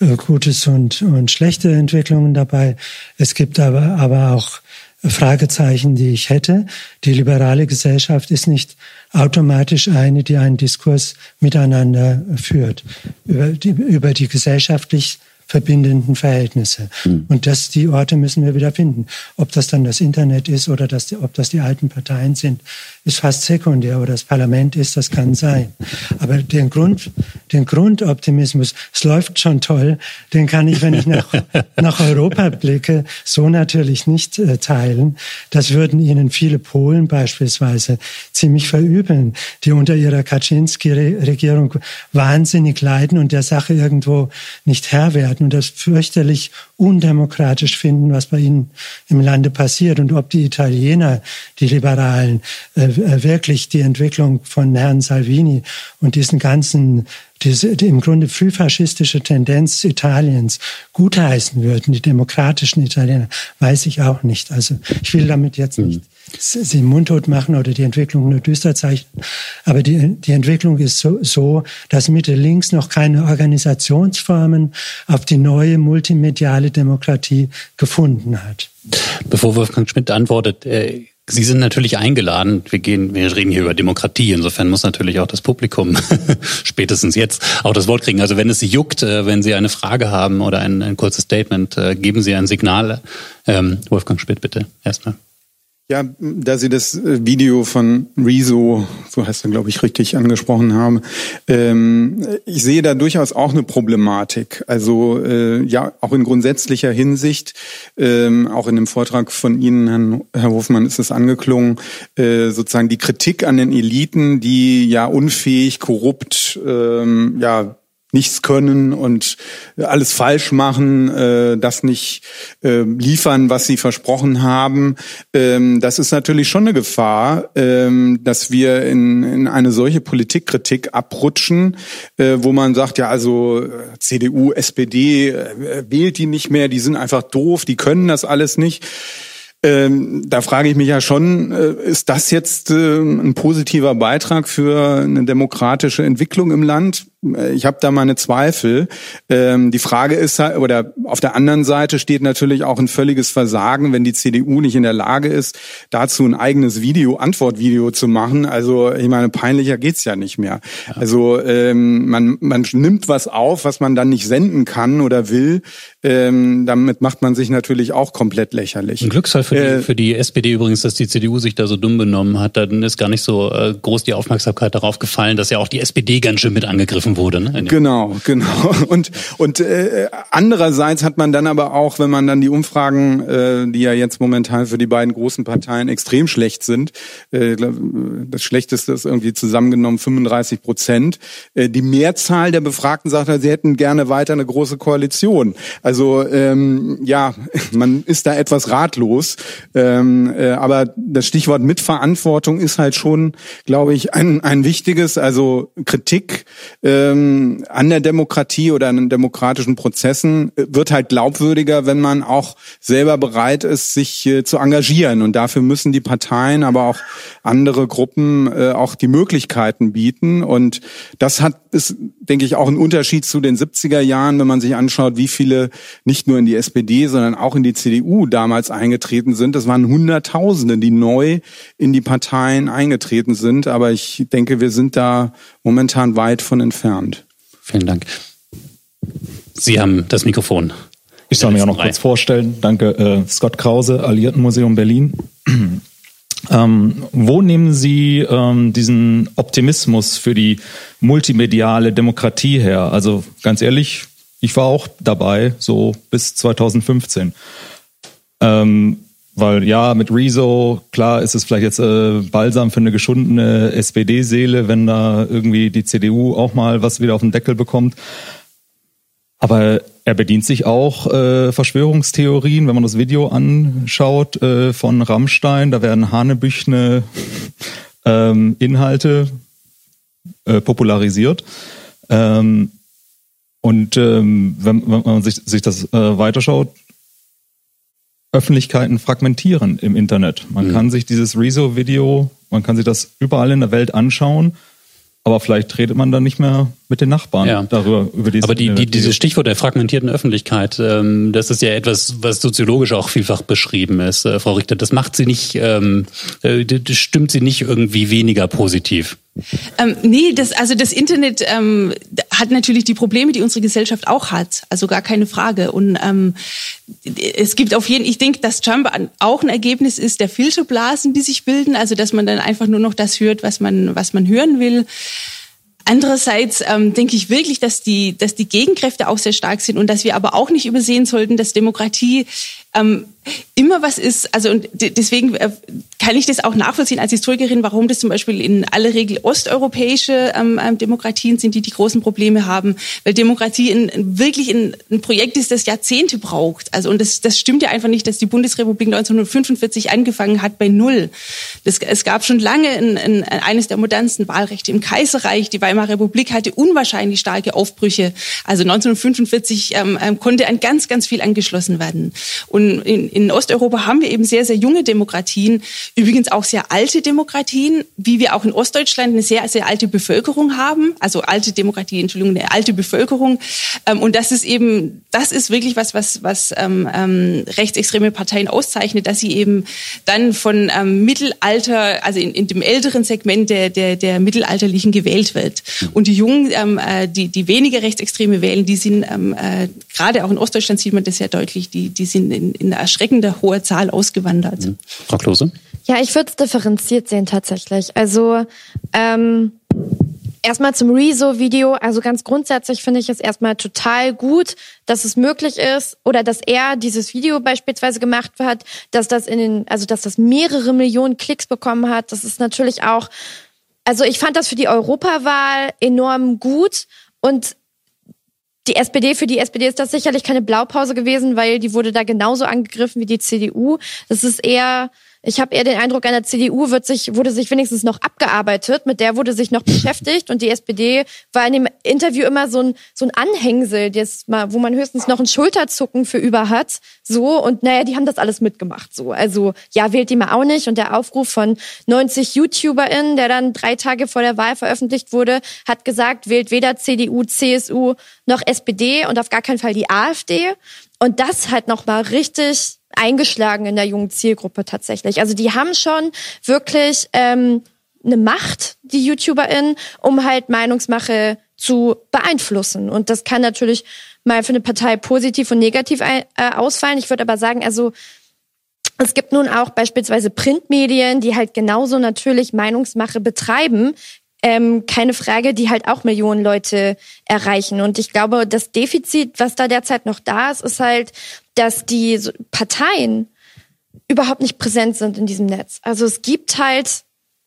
[SPEAKER 6] äh, gutes und, und schlechte Entwicklungen dabei. Es gibt aber, aber auch Fragezeichen, die ich hätte. Die liberale Gesellschaft ist nicht automatisch eine, die einen Diskurs miteinander führt über die, über die gesellschaftlich verbindenden Verhältnisse. Mhm. Und das, die Orte müssen wir wieder finden. Ob das dann das Internet ist oder das, ob das die alten Parteien sind, ist fast sekundär. Oder das Parlament ist, das kann sein. Aber den Grund, den Grundoptimismus, es läuft schon toll, den kann ich, wenn ich nach, nach Europa blicke, so natürlich nicht äh, teilen. Das würden Ihnen viele Polen beispielsweise ziemlich verübeln, die unter ihrer Kaczynski-Regierung wahnsinnig leiden und der Sache irgendwo nicht Herr werden und das fürchterlich undemokratisch finden, was bei ihnen im Lande passiert. Und ob die Italiener, die Liberalen, äh, äh wirklich die Entwicklung von Herrn Salvini und diesen ganzen diese die im Grunde frühfaschistische Tendenz Italiens gutheißen würden, die demokratischen Italiener, weiß ich auch nicht. Also ich will damit jetzt nicht mhm sie mundtot machen oder die Entwicklung nur düster zeichnen. Aber die, die Entwicklung ist so, so, dass Mitte links noch keine Organisationsformen auf die neue multimediale Demokratie gefunden hat.
[SPEAKER 2] Bevor Wolfgang Schmidt antwortet, äh Sie sind natürlich eingeladen. Wir gehen, wir reden hier über Demokratie. Insofern muss natürlich auch das Publikum spätestens jetzt auch das Wort kriegen. Also wenn es Sie juckt, äh, wenn Sie eine Frage haben oder ein, ein kurzes Statement, äh, geben Sie ein Signal. Ähm, Wolfgang Schmidt, bitte erstmal.
[SPEAKER 5] Ja, da Sie das äh, Video von Rezo, so heißt er, glaube ich, richtig angesprochen haben, ähm, ich sehe da durchaus auch eine Problematik. Also äh, ja, auch in grundsätzlicher Hinsicht, ähm, auch in dem Vortrag von Ihnen, Herrn, Herr Hofmann, ist es angeklungen, äh, sozusagen die Kritik an den Eliten, die ja unfähig, korrupt, ähm, ja nichts können und alles falsch machen, äh, das nicht äh, liefern, was sie versprochen haben. Ähm, das ist natürlich schon eine Gefahr, ähm, dass wir in, in eine solche Politikkritik abrutschen, äh, wo man sagt, ja, also CDU, SPD äh, wählt die nicht mehr, die sind einfach doof, die können das alles nicht. Ähm, da frage ich mich ja schon, äh, ist das jetzt äh, ein positiver Beitrag für eine demokratische Entwicklung im Land? Äh, ich habe da meine Zweifel. Ähm, die Frage ist, oder auf der anderen Seite steht natürlich auch ein völliges Versagen, wenn die CDU nicht in der Lage ist, dazu ein eigenes Video, Antwortvideo zu machen. Also ich meine, peinlicher geht's ja nicht mehr. Ja. Also ähm, man, man nimmt was auf, was man dann nicht senden kann oder will. Ähm, damit macht man sich natürlich auch komplett lächerlich.
[SPEAKER 2] Ein Glücksfall für, äh, die, für die SPD übrigens, dass die CDU sich da so dumm benommen hat. Dann ist gar nicht so äh, groß die Aufmerksamkeit darauf gefallen, dass ja auch die SPD ganz schön mit angegriffen geschaffen wurde. Ne?
[SPEAKER 5] Genau, genau. Und und äh, andererseits hat man dann aber auch, wenn man dann die Umfragen, äh, die ja jetzt momentan für die beiden großen Parteien extrem schlecht sind, äh, das Schlechteste ist irgendwie zusammengenommen 35 Prozent. Äh, die Mehrzahl der Befragten sagt, sie hätten gerne weiter eine große Koalition. Also ähm, ja, man ist da etwas ratlos. Ähm, äh, aber das Stichwort Mitverantwortung ist halt schon, glaube ich, ein, ein wichtiges. Also Kritik ähm, an der Demokratie oder an demokratischen Prozessen wird halt glaubwürdiger, wenn man auch selber bereit ist, sich äh, zu engagieren. Und dafür müssen die Parteien, aber auch andere Gruppen äh, auch die Möglichkeiten bieten. Und das hat ist, denke ich, auch ein Unterschied zu den 70er Jahren, wenn man sich anschaut, wie viele nicht nur in die SPD, sondern auch in die CDU damals eingetreten sind. Das waren Hunderttausende, die neu in die Parteien eingetreten sind. Aber ich denke, wir sind da momentan weit von entfernt.
[SPEAKER 2] Vielen Dank. Sie haben das Mikrofon.
[SPEAKER 7] Ich soll mich auch noch kurz vorstellen. Danke, äh, Scott Krause, Alliiertenmuseum Berlin. Ähm, wo nehmen Sie ähm, diesen Optimismus für die multimediale Demokratie her? Also ganz ehrlich, ich war auch dabei, so bis 2015. Ähm, weil ja, mit Rezo, klar ist es vielleicht jetzt äh, balsam für eine geschundene SPD-Seele, wenn da irgendwie die CDU auch mal was wieder auf den Deckel bekommt. Aber er bedient sich auch äh, Verschwörungstheorien, wenn man das Video anschaut äh, von Rammstein, da werden hanebüchne ähm, Inhalte äh, popularisiert. Ähm, und ähm, wenn, wenn man sich, sich das äh, weiterschaut, Öffentlichkeiten fragmentieren im Internet. Man mhm. kann sich dieses Rezo-Video, man kann sich das überall in der Welt anschauen, aber vielleicht redet man dann nicht mehr mit den Nachbarn ja. darüber über
[SPEAKER 2] diese. Aber die, die, dieses Stichwort der fragmentierten Öffentlichkeit, ähm, das ist ja etwas, was soziologisch auch vielfach beschrieben ist, äh, Frau Richter. Das macht sie nicht, ähm, äh, das stimmt sie nicht irgendwie weniger positiv.
[SPEAKER 4] Ähm, nee, das, also das Internet ähm, hat natürlich die Probleme, die unsere Gesellschaft auch hat. Also gar keine Frage. Und ähm, es gibt auf jeden, ich denke, dass Trump auch ein Ergebnis ist der Filterblasen, die sich bilden. Also dass man dann einfach nur noch das hört, was man, was man hören will. Andererseits ähm, denke ich wirklich, dass die, dass die Gegenkräfte auch sehr stark sind und dass wir aber auch nicht übersehen sollten, dass Demokratie ähm, immer was ist, also und deswegen äh, kann ich das auch nachvollziehen als Historikerin, warum das zum Beispiel in aller Regel osteuropäische ähm, ähm, Demokratien sind, die die großen Probleme haben, weil Demokratie in, wirklich ein, ein, Projekt ist, das Jahrzehnte braucht. Also und das, das stimmt ja einfach nicht, dass die Bundesrepublik 1945 angefangen hat bei Null. Das, es gab schon lange ein, ein, eines der modernsten Wahlrechte im Kaiserreich. Die Weimarer Republik hatte unwahrscheinlich starke Aufbrüche. Also 1945 ähm, ähm, konnte ein ganz, ganz viel angeschlossen werden. Und in, in Osteuropa haben wir eben sehr, sehr junge Demokratien, übrigens auch sehr alte Demokratien, wie wir auch in Ostdeutschland eine sehr, sehr alte Bevölkerung haben, also alte Demokratie, Entschuldigung, eine alte Bevölkerung. Ähm, und das ist eben, das ist wirklich was, was, was ähm, ähm, rechtsextreme Parteien auszeichnet, dass sie eben dann von ähm, Mittelalter, also in, in dem älteren Segment der, der, der Mittelalterlichen gewählt wird. Und die Jungen, ähm, äh, die, die weniger rechtsextreme wählen, die sind ähm, äh, gerade auch in Ostdeutschland sieht man das sehr deutlich, die, die sind in, in erschreckender hoher Zahl ausgewandert. Mhm.
[SPEAKER 2] Frau Klose?
[SPEAKER 3] Ja, ich würde es differenziert sehen tatsächlich. Also ähm, erstmal zum Rezo-Video. Also ganz grundsätzlich finde ich es erstmal total gut, dass es möglich ist oder dass er dieses Video beispielsweise gemacht hat, dass das in den, also dass das mehrere Millionen Klicks bekommen hat. Das ist natürlich auch, also ich fand das für die Europawahl enorm gut und die SPD, für die SPD ist das sicherlich keine Blaupause gewesen, weil die wurde da genauso angegriffen wie die CDU. Das ist eher ich habe eher den Eindruck, an der CDU wird sich, wurde sich wenigstens noch abgearbeitet, mit der wurde sich noch beschäftigt und die SPD war in dem Interview immer so ein, so ein Anhängsel, das mal, wo man höchstens noch ein Schulterzucken für über hat. So, und naja, die haben das alles mitgemacht. So, also ja, wählt die mal auch nicht. Und der Aufruf von 90 YouTuberInnen, der dann drei Tage vor der Wahl veröffentlicht wurde, hat gesagt, wählt weder CDU, CSU noch SPD und auf gar keinen Fall die AfD. Und das halt nochmal richtig eingeschlagen in der jungen Zielgruppe tatsächlich. Also die haben schon wirklich ähm, eine Macht, die YouTuberInnen, um halt Meinungsmache zu beeinflussen. Und das kann natürlich mal für eine Partei positiv und negativ äh, ausfallen. Ich würde aber sagen, also es gibt nun auch beispielsweise Printmedien, die halt genauso natürlich Meinungsmache betreiben, ähm, keine Frage, die halt auch Millionen Leute erreichen. Und ich glaube, das Defizit, was da derzeit noch da ist, ist halt, dass die Parteien überhaupt nicht präsent sind in diesem Netz. Also es gibt halt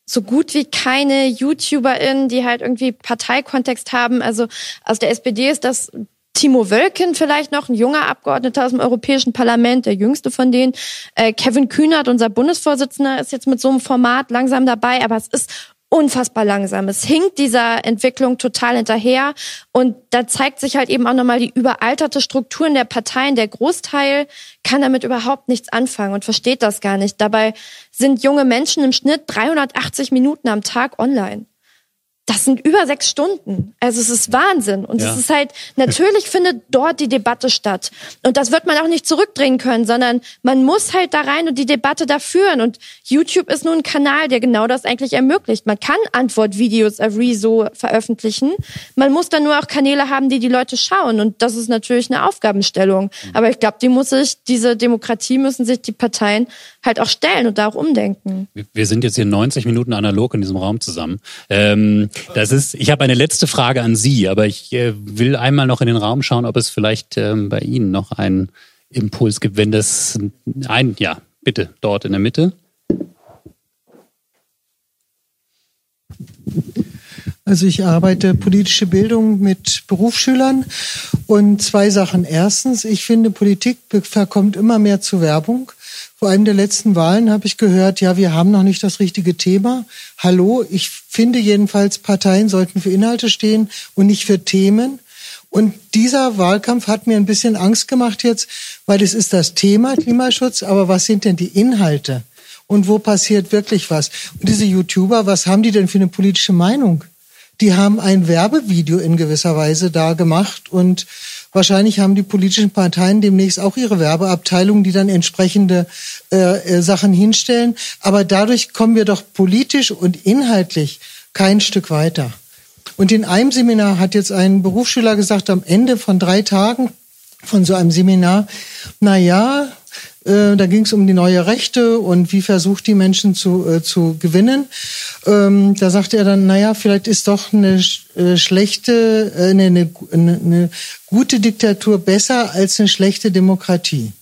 [SPEAKER 3] so gut wie keine YouTuberInnen, die halt irgendwie Parteikontext haben. Also aus der SPD ist das Timo Wölken vielleicht noch, ein junger Abgeordneter aus dem Europäischen Parlament, der jüngste von denen. Äh, Kevin Kühnert, unser Bundesvorsitzender, ist jetzt mit so einem Format langsam dabei, aber es ist unfassbar langsam. Es hinkt dieser Entwicklung total hinterher. Und da zeigt sich halt eben auch nochmal die überalterte Strukturen der Parteien. Der Großteil kann damit überhaupt nichts anfangen und versteht das gar nicht. Dabei sind junge Menschen im Schnitt 380 Minuten am Tag online das sind über sechs Stunden. Also es ist Wahnsinn. Und ja. es ist halt, natürlich findet dort die Debatte statt. Und das wird man auch nicht zurückdrehen können, sondern man muss halt da rein und die Debatte da führen. Und YouTube ist nur ein Kanal, der genau das eigentlich ermöglicht. Man kann Antwortvideos auf Rezo veröffentlichen. Man muss dann nur auch Kanäle haben, die die Leute schauen. Und das ist natürlich eine Aufgabenstellung. Aber ich glaube, die muss sich, diese Demokratie müssen sich die Parteien halt auch stellen und da auch umdenken.
[SPEAKER 2] Wir sind jetzt hier 90 Minuten analog in diesem Raum zusammen. Ähm, das ist, ich habe eine letzte Frage an Sie, aber ich äh, will einmal noch in den Raum schauen, ob es vielleicht ähm, bei Ihnen noch einen Impuls gibt, wenn das ein, ja, bitte, dort in der Mitte.
[SPEAKER 8] Also ich arbeite politische Bildung mit Berufsschülern und zwei Sachen. Erstens, ich finde, Politik verkommt immer mehr zu Werbung. Vor einem der letzten Wahlen habe ich gehört, ja, wir haben noch nicht das richtige Thema. Hallo, ich finde jedenfalls, Parteien sollten für Inhalte stehen und nicht für Themen. Und dieser Wahlkampf hat mir ein bisschen Angst gemacht jetzt, weil es ist das Thema Klimaschutz, aber was sind denn die Inhalte? Und wo passiert wirklich was? Und diese YouTuber, was haben die denn für eine politische Meinung? Die haben ein Werbevideo in gewisser Weise da gemacht und Wahrscheinlich haben die politischen Parteien demnächst auch ihre Werbeabteilungen, die dann entsprechende äh, äh, Sachen hinstellen. Aber dadurch kommen wir doch politisch und inhaltlich kein Stück weiter. Und in einem Seminar hat jetzt ein Berufsschüler gesagt, am Ende von drei Tagen von so einem Seminar, na ja, äh, da ging es um die neue Rechte und wie versucht die Menschen zu, äh, zu gewinnen. Ähm, da sagte er dann, naja, vielleicht ist doch eine äh, schlechte, äh, eine, eine, eine gute Diktatur besser als eine schlechte Demokratie.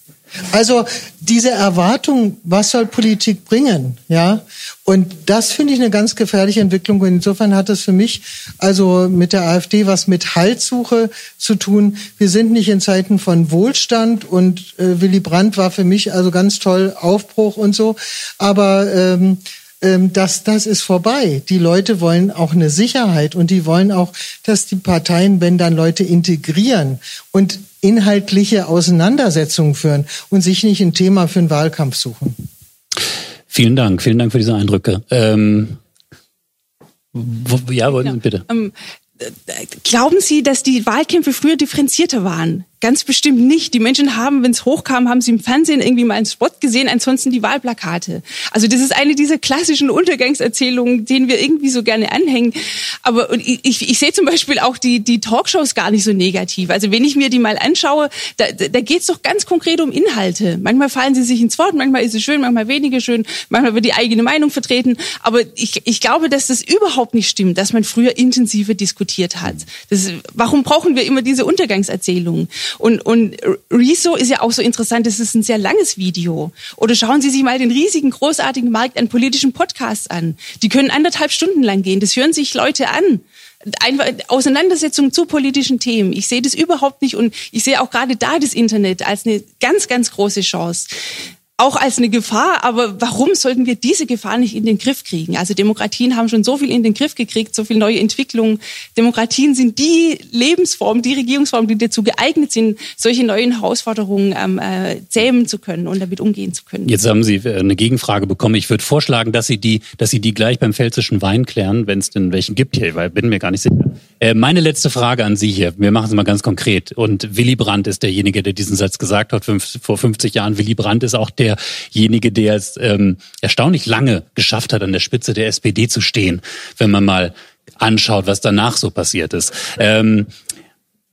[SPEAKER 8] Also diese Erwartung, was soll Politik bringen, ja? Und das finde ich eine ganz gefährliche Entwicklung. Und insofern hat es für mich also mit der AfD was mit Haltsuche zu tun. Wir sind nicht in Zeiten von Wohlstand und äh, Willy Brandt war für mich also ganz toll Aufbruch und so. Aber ähm, ähm, das, das ist vorbei. Die Leute wollen auch eine Sicherheit und die wollen auch, dass die Parteien, wenn dann Leute integrieren und inhaltliche Auseinandersetzungen führen und sich nicht ein Thema für einen Wahlkampf suchen.
[SPEAKER 2] Vielen Dank, vielen Dank für diese Eindrücke. Ähm, wo, ja, wollen, bitte. Ähm,
[SPEAKER 4] glauben Sie, dass die Wahlkämpfe früher differenzierter waren? Ganz bestimmt nicht. Die Menschen haben, wenn es hochkam, haben sie im Fernsehen irgendwie mal einen Spot gesehen, ansonsten die Wahlplakate. Also das ist eine dieser klassischen Untergangserzählungen, denen wir irgendwie so gerne anhängen. Aber ich, ich, ich sehe zum Beispiel auch die, die Talkshows gar nicht so negativ. Also wenn ich mir die mal anschaue, da, da geht es doch ganz konkret um Inhalte. Manchmal fallen sie sich ins Wort, manchmal ist es schön, manchmal weniger schön, manchmal wird die eigene Meinung vertreten. Aber ich, ich glaube, dass das überhaupt nicht stimmt, dass man früher intensiver diskutiert hat. Das, warum brauchen wir immer diese Untergangserzählungen? Und, und Rezo ist ja auch so interessant, das ist ein sehr langes Video. Oder schauen Sie sich mal den riesigen, großartigen Markt an politischen Podcasts an. Die können anderthalb Stunden lang gehen. Das hören sich Leute an. Einfach Auseinandersetzung zu politischen Themen. Ich sehe das überhaupt nicht und ich sehe auch gerade da das Internet als eine ganz, ganz große Chance auch als eine Gefahr, aber warum sollten wir diese Gefahr nicht in den Griff kriegen? Also Demokratien haben schon so viel in den Griff gekriegt, so viel neue Entwicklungen. Demokratien sind die Lebensform, die Regierungsform, die dazu geeignet sind, solche neuen Herausforderungen ähm, äh, zähmen zu können und damit umgehen zu können.
[SPEAKER 2] Jetzt haben Sie äh, eine Gegenfrage bekommen. Ich würde vorschlagen, dass Sie die, dass Sie die gleich beim pfälzischen Wein klären, wenn es denn welchen gibt hier, weil bin mir gar nicht sicher. Äh, meine letzte Frage an Sie hier. Wir machen es mal ganz konkret. Und Willy Brandt ist derjenige, der diesen Satz gesagt hat fünf, vor 50 Jahren. Willy Brandt ist auch der derjenige, der es ähm, erstaunlich lange geschafft hat, an der Spitze der SPD zu stehen, wenn man mal anschaut, was danach so passiert ist. Ähm,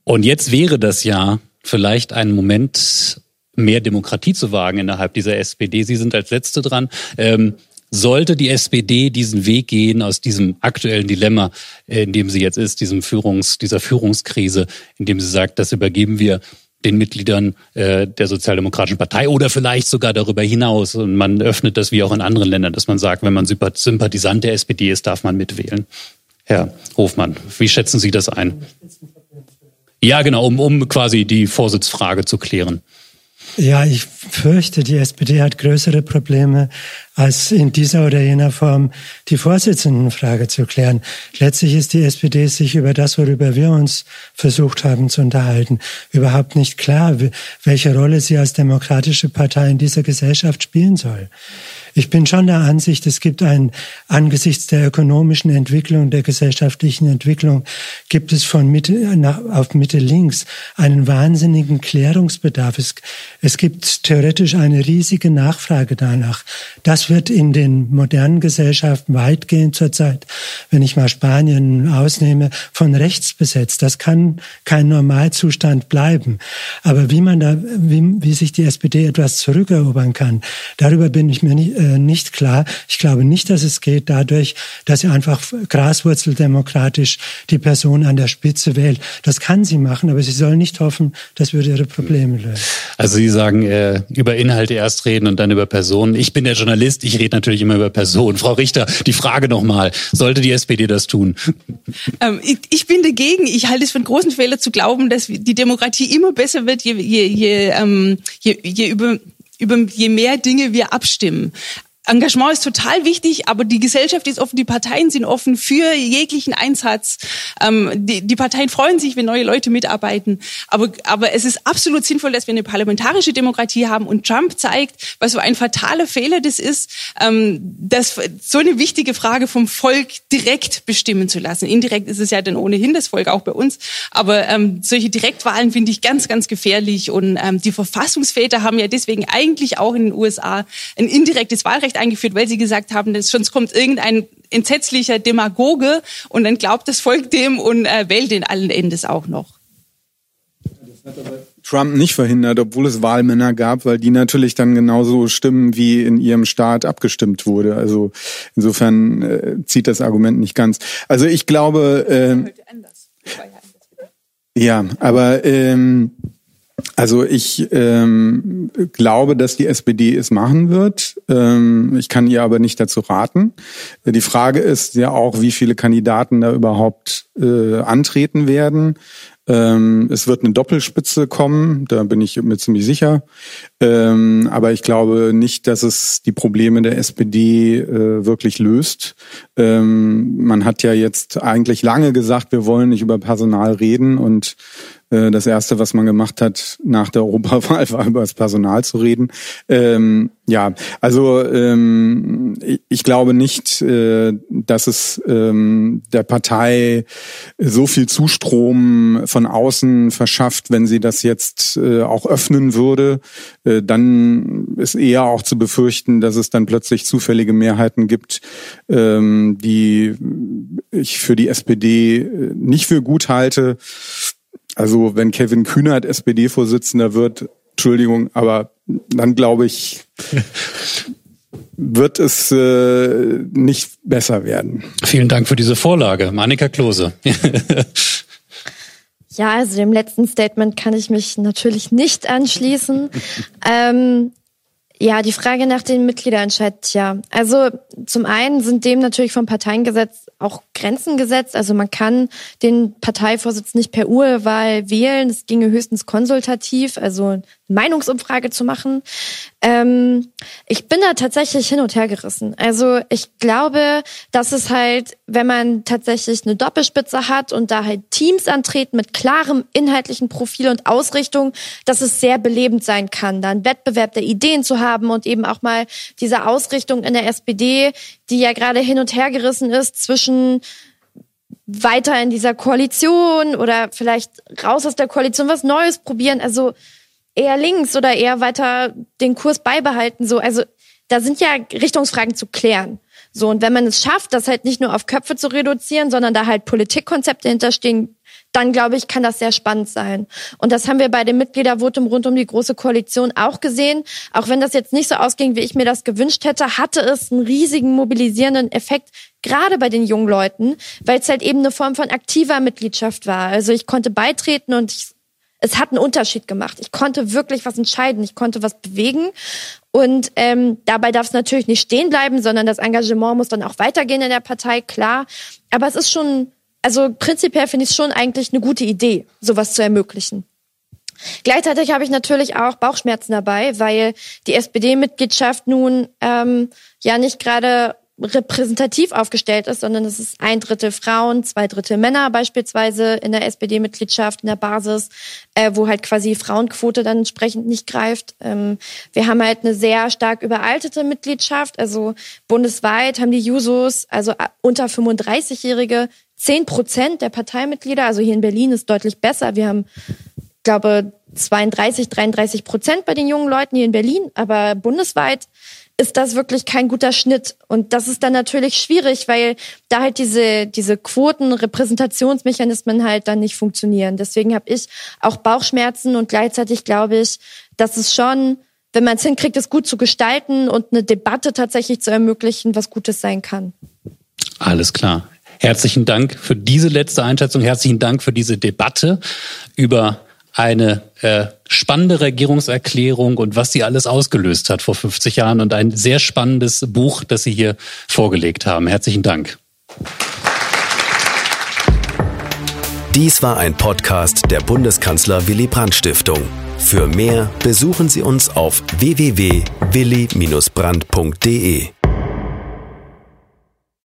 [SPEAKER 2] und jetzt wäre das ja vielleicht ein Moment, mehr Demokratie zu wagen innerhalb dieser SPD. Sie sind als Letzte dran. Ähm, sollte die SPD diesen Weg gehen aus diesem aktuellen Dilemma, äh, in dem sie jetzt ist, diesem Führungs, dieser Führungskrise, in dem sie sagt, das übergeben wir den Mitgliedern äh, der Sozialdemokratischen Partei oder vielleicht sogar darüber hinaus. Und man öffnet das wie auch in anderen Ländern, dass man sagt, wenn man Sympathisant der SPD ist, darf man mitwählen. Herr Hofmann, wie schätzen Sie das ein? Ja, genau, um, um quasi die Vorsitzfrage zu klären.
[SPEAKER 6] Ja, ich fürchte, die SPD hat größere Probleme, als in dieser oder jener Form die Vorsitzendenfrage zu klären. Letztlich ist die SPD sich über das, worüber wir uns versucht haben zu unterhalten, überhaupt nicht klar, welche Rolle sie als demokratische Partei in dieser Gesellschaft spielen soll. Ich bin schon der Ansicht, es gibt ein, angesichts der ökonomischen Entwicklung, der gesellschaftlichen Entwicklung, gibt es von Mitte nach, auf Mitte links einen wahnsinnigen Klärungsbedarf. Es, es gibt theoretisch eine riesige Nachfrage danach. Das wird in den modernen Gesellschaften weitgehend zurzeit, wenn ich mal Spanien ausnehme, von rechts besetzt. Das kann kein Normalzustand bleiben. Aber wie man da, wie, wie sich die SPD etwas zurückerobern kann, darüber bin ich mir nicht, äh, nicht klar. Ich glaube nicht, dass es geht dadurch, dass sie einfach graswurzeldemokratisch die Person an der Spitze wählt. Das kann sie machen, aber sie soll nicht hoffen, das würde ihre Probleme lösen.
[SPEAKER 2] Also Sie sagen, äh, über Inhalte erst reden und dann über Personen. Ich bin der Journalist, ich rede natürlich immer über Personen. Frau Richter, die Frage nochmal, sollte die SPD das tun?
[SPEAKER 4] Ähm, ich, ich, bin dagegen. Ich halte es für einen großen Fehler zu glauben, dass die Demokratie immer besser wird, je, je, je, ähm, je, je über über je mehr Dinge wir abstimmen. Engagement ist total wichtig, aber die Gesellschaft ist offen, die Parteien sind offen für jeglichen Einsatz. Ähm, die, die Parteien freuen sich, wenn neue Leute mitarbeiten. Aber, aber es ist absolut sinnvoll, dass wir eine parlamentarische Demokratie haben und Trump zeigt, was so ein fataler Fehler das ist, ähm, das, so eine wichtige Frage vom Volk direkt bestimmen zu lassen. Indirekt ist es ja dann ohnehin das Volk, auch bei uns. Aber ähm, solche Direktwahlen finde ich ganz, ganz gefährlich. Und ähm, die Verfassungsväter haben ja deswegen eigentlich auch in den USA ein indirektes Wahlrecht Wahlrecht eingeführt, weil sie gesagt haben, dass sonst kommt irgendein entsetzlicher Demagoge und dann glaubt das Volk dem und äh, wählt den allen Endes auch noch.
[SPEAKER 5] Trump nicht verhindert, obwohl es Wahlmänner gab, weil die natürlich dann genauso stimmen, wie in ihrem Staat abgestimmt wurde. Also insofern äh, zieht das Argument nicht ganz. Also ich glaube, äh, ja, aber ähm, also ich ähm, glaube, dass die SPD es machen wird. Ähm, ich kann ihr aber nicht dazu raten. Die Frage ist ja auch, wie viele Kandidaten da überhaupt äh, antreten werden. Ähm, es wird eine Doppelspitze kommen, da bin ich mir ziemlich sicher. Ähm, aber ich glaube nicht, dass es die Probleme der SPD äh, wirklich löst. Ähm, man hat ja jetzt eigentlich lange gesagt, wir wollen nicht über Personal reden und das erste, was man gemacht hat nach der Europawahl, war über das Personal zu reden. Ähm, ja, also ähm, ich glaube nicht, äh, dass es ähm, der Partei so viel Zustrom von außen verschafft, wenn sie das jetzt äh, auch öffnen würde. Äh, dann ist eher auch zu befürchten, dass es dann plötzlich zufällige Mehrheiten gibt, ähm, die ich für die SPD äh, nicht für gut halte. Also wenn Kevin Kühnert SPD-Vorsitzender wird, Entschuldigung, aber dann glaube ich, wird es äh, nicht besser werden.
[SPEAKER 2] Vielen Dank für diese Vorlage. Annika Klose.
[SPEAKER 3] ja, also dem letzten Statement kann ich mich natürlich nicht anschließen. ähm, ja, die Frage nach den Mitgliederentscheid, ja. Also zum einen sind dem natürlich vom Parteiengesetz auch Grenzen gesetzt. Also man kann den Parteivorsitz nicht per Urwahl wählen. Es ginge höchstens konsultativ, also eine Meinungsumfrage zu machen. Ähm, ich bin da tatsächlich hin und her gerissen. Also ich glaube, dass es halt, wenn man tatsächlich eine Doppelspitze hat und da halt Teams antreten mit klarem inhaltlichen Profil und Ausrichtung, dass es sehr belebend sein kann, da einen Wettbewerb der Ideen zu haben und eben auch mal diese Ausrichtung in der SPD, die ja gerade hin und her gerissen ist zwischen weiter in dieser Koalition oder vielleicht raus aus der Koalition was Neues probieren. Also eher links oder eher weiter den Kurs beibehalten. So, also da sind ja Richtungsfragen zu klären. So, und wenn man es schafft, das halt nicht nur auf Köpfe zu reduzieren, sondern da halt Politikkonzepte hinterstehen, dann glaube ich, kann das sehr spannend sein. Und das haben wir bei dem Mitgliedervotum rund um die Große Koalition auch gesehen. Auch wenn das jetzt nicht so ausging, wie ich mir das gewünscht hätte, hatte es einen riesigen mobilisierenden Effekt, gerade bei den jungen Leuten, weil es halt eben eine Form von aktiver Mitgliedschaft war. Also ich konnte beitreten und ich, es hat einen Unterschied gemacht. Ich konnte wirklich was entscheiden, ich konnte was bewegen. Und ähm, dabei darf es natürlich nicht stehen bleiben, sondern das Engagement muss dann auch weitergehen in der Partei, klar. Aber es ist schon also prinzipiell finde ich es schon eigentlich eine gute Idee, sowas zu ermöglichen. Gleichzeitig habe ich natürlich auch Bauchschmerzen dabei, weil die SPD-Mitgliedschaft nun ähm, ja nicht gerade repräsentativ aufgestellt ist, sondern es ist ein Drittel Frauen, zwei Drittel Männer beispielsweise in der SPD-Mitgliedschaft, in der Basis, äh, wo halt quasi Frauenquote dann entsprechend nicht greift. Ähm, wir haben halt eine sehr stark überaltete Mitgliedschaft, also bundesweit haben die Jusos, also unter 35-Jährige, 10 Prozent der Parteimitglieder, also hier in Berlin ist deutlich besser. Wir haben, glaube 32, 33 Prozent bei den jungen Leuten hier in Berlin, aber bundesweit ist das wirklich kein guter Schnitt. Und das ist dann natürlich schwierig, weil da halt diese, diese Quoten, Repräsentationsmechanismen halt dann nicht funktionieren. Deswegen habe ich auch Bauchschmerzen und gleichzeitig glaube ich, dass es schon, wenn man es hinkriegt, es gut zu gestalten und eine Debatte tatsächlich zu ermöglichen, was Gutes sein kann.
[SPEAKER 2] Alles klar. Herzlichen Dank für diese letzte Einschätzung. Herzlichen Dank für diese Debatte über eine äh, spannende Regierungserklärung und was sie alles ausgelöst hat vor 50 Jahren und ein sehr spannendes Buch, das Sie hier vorgelegt haben. Herzlichen Dank.
[SPEAKER 1] Dies war ein Podcast der Bundeskanzler Willy Brandt Stiftung. Für mehr besuchen Sie uns auf www.willy-brandt.de.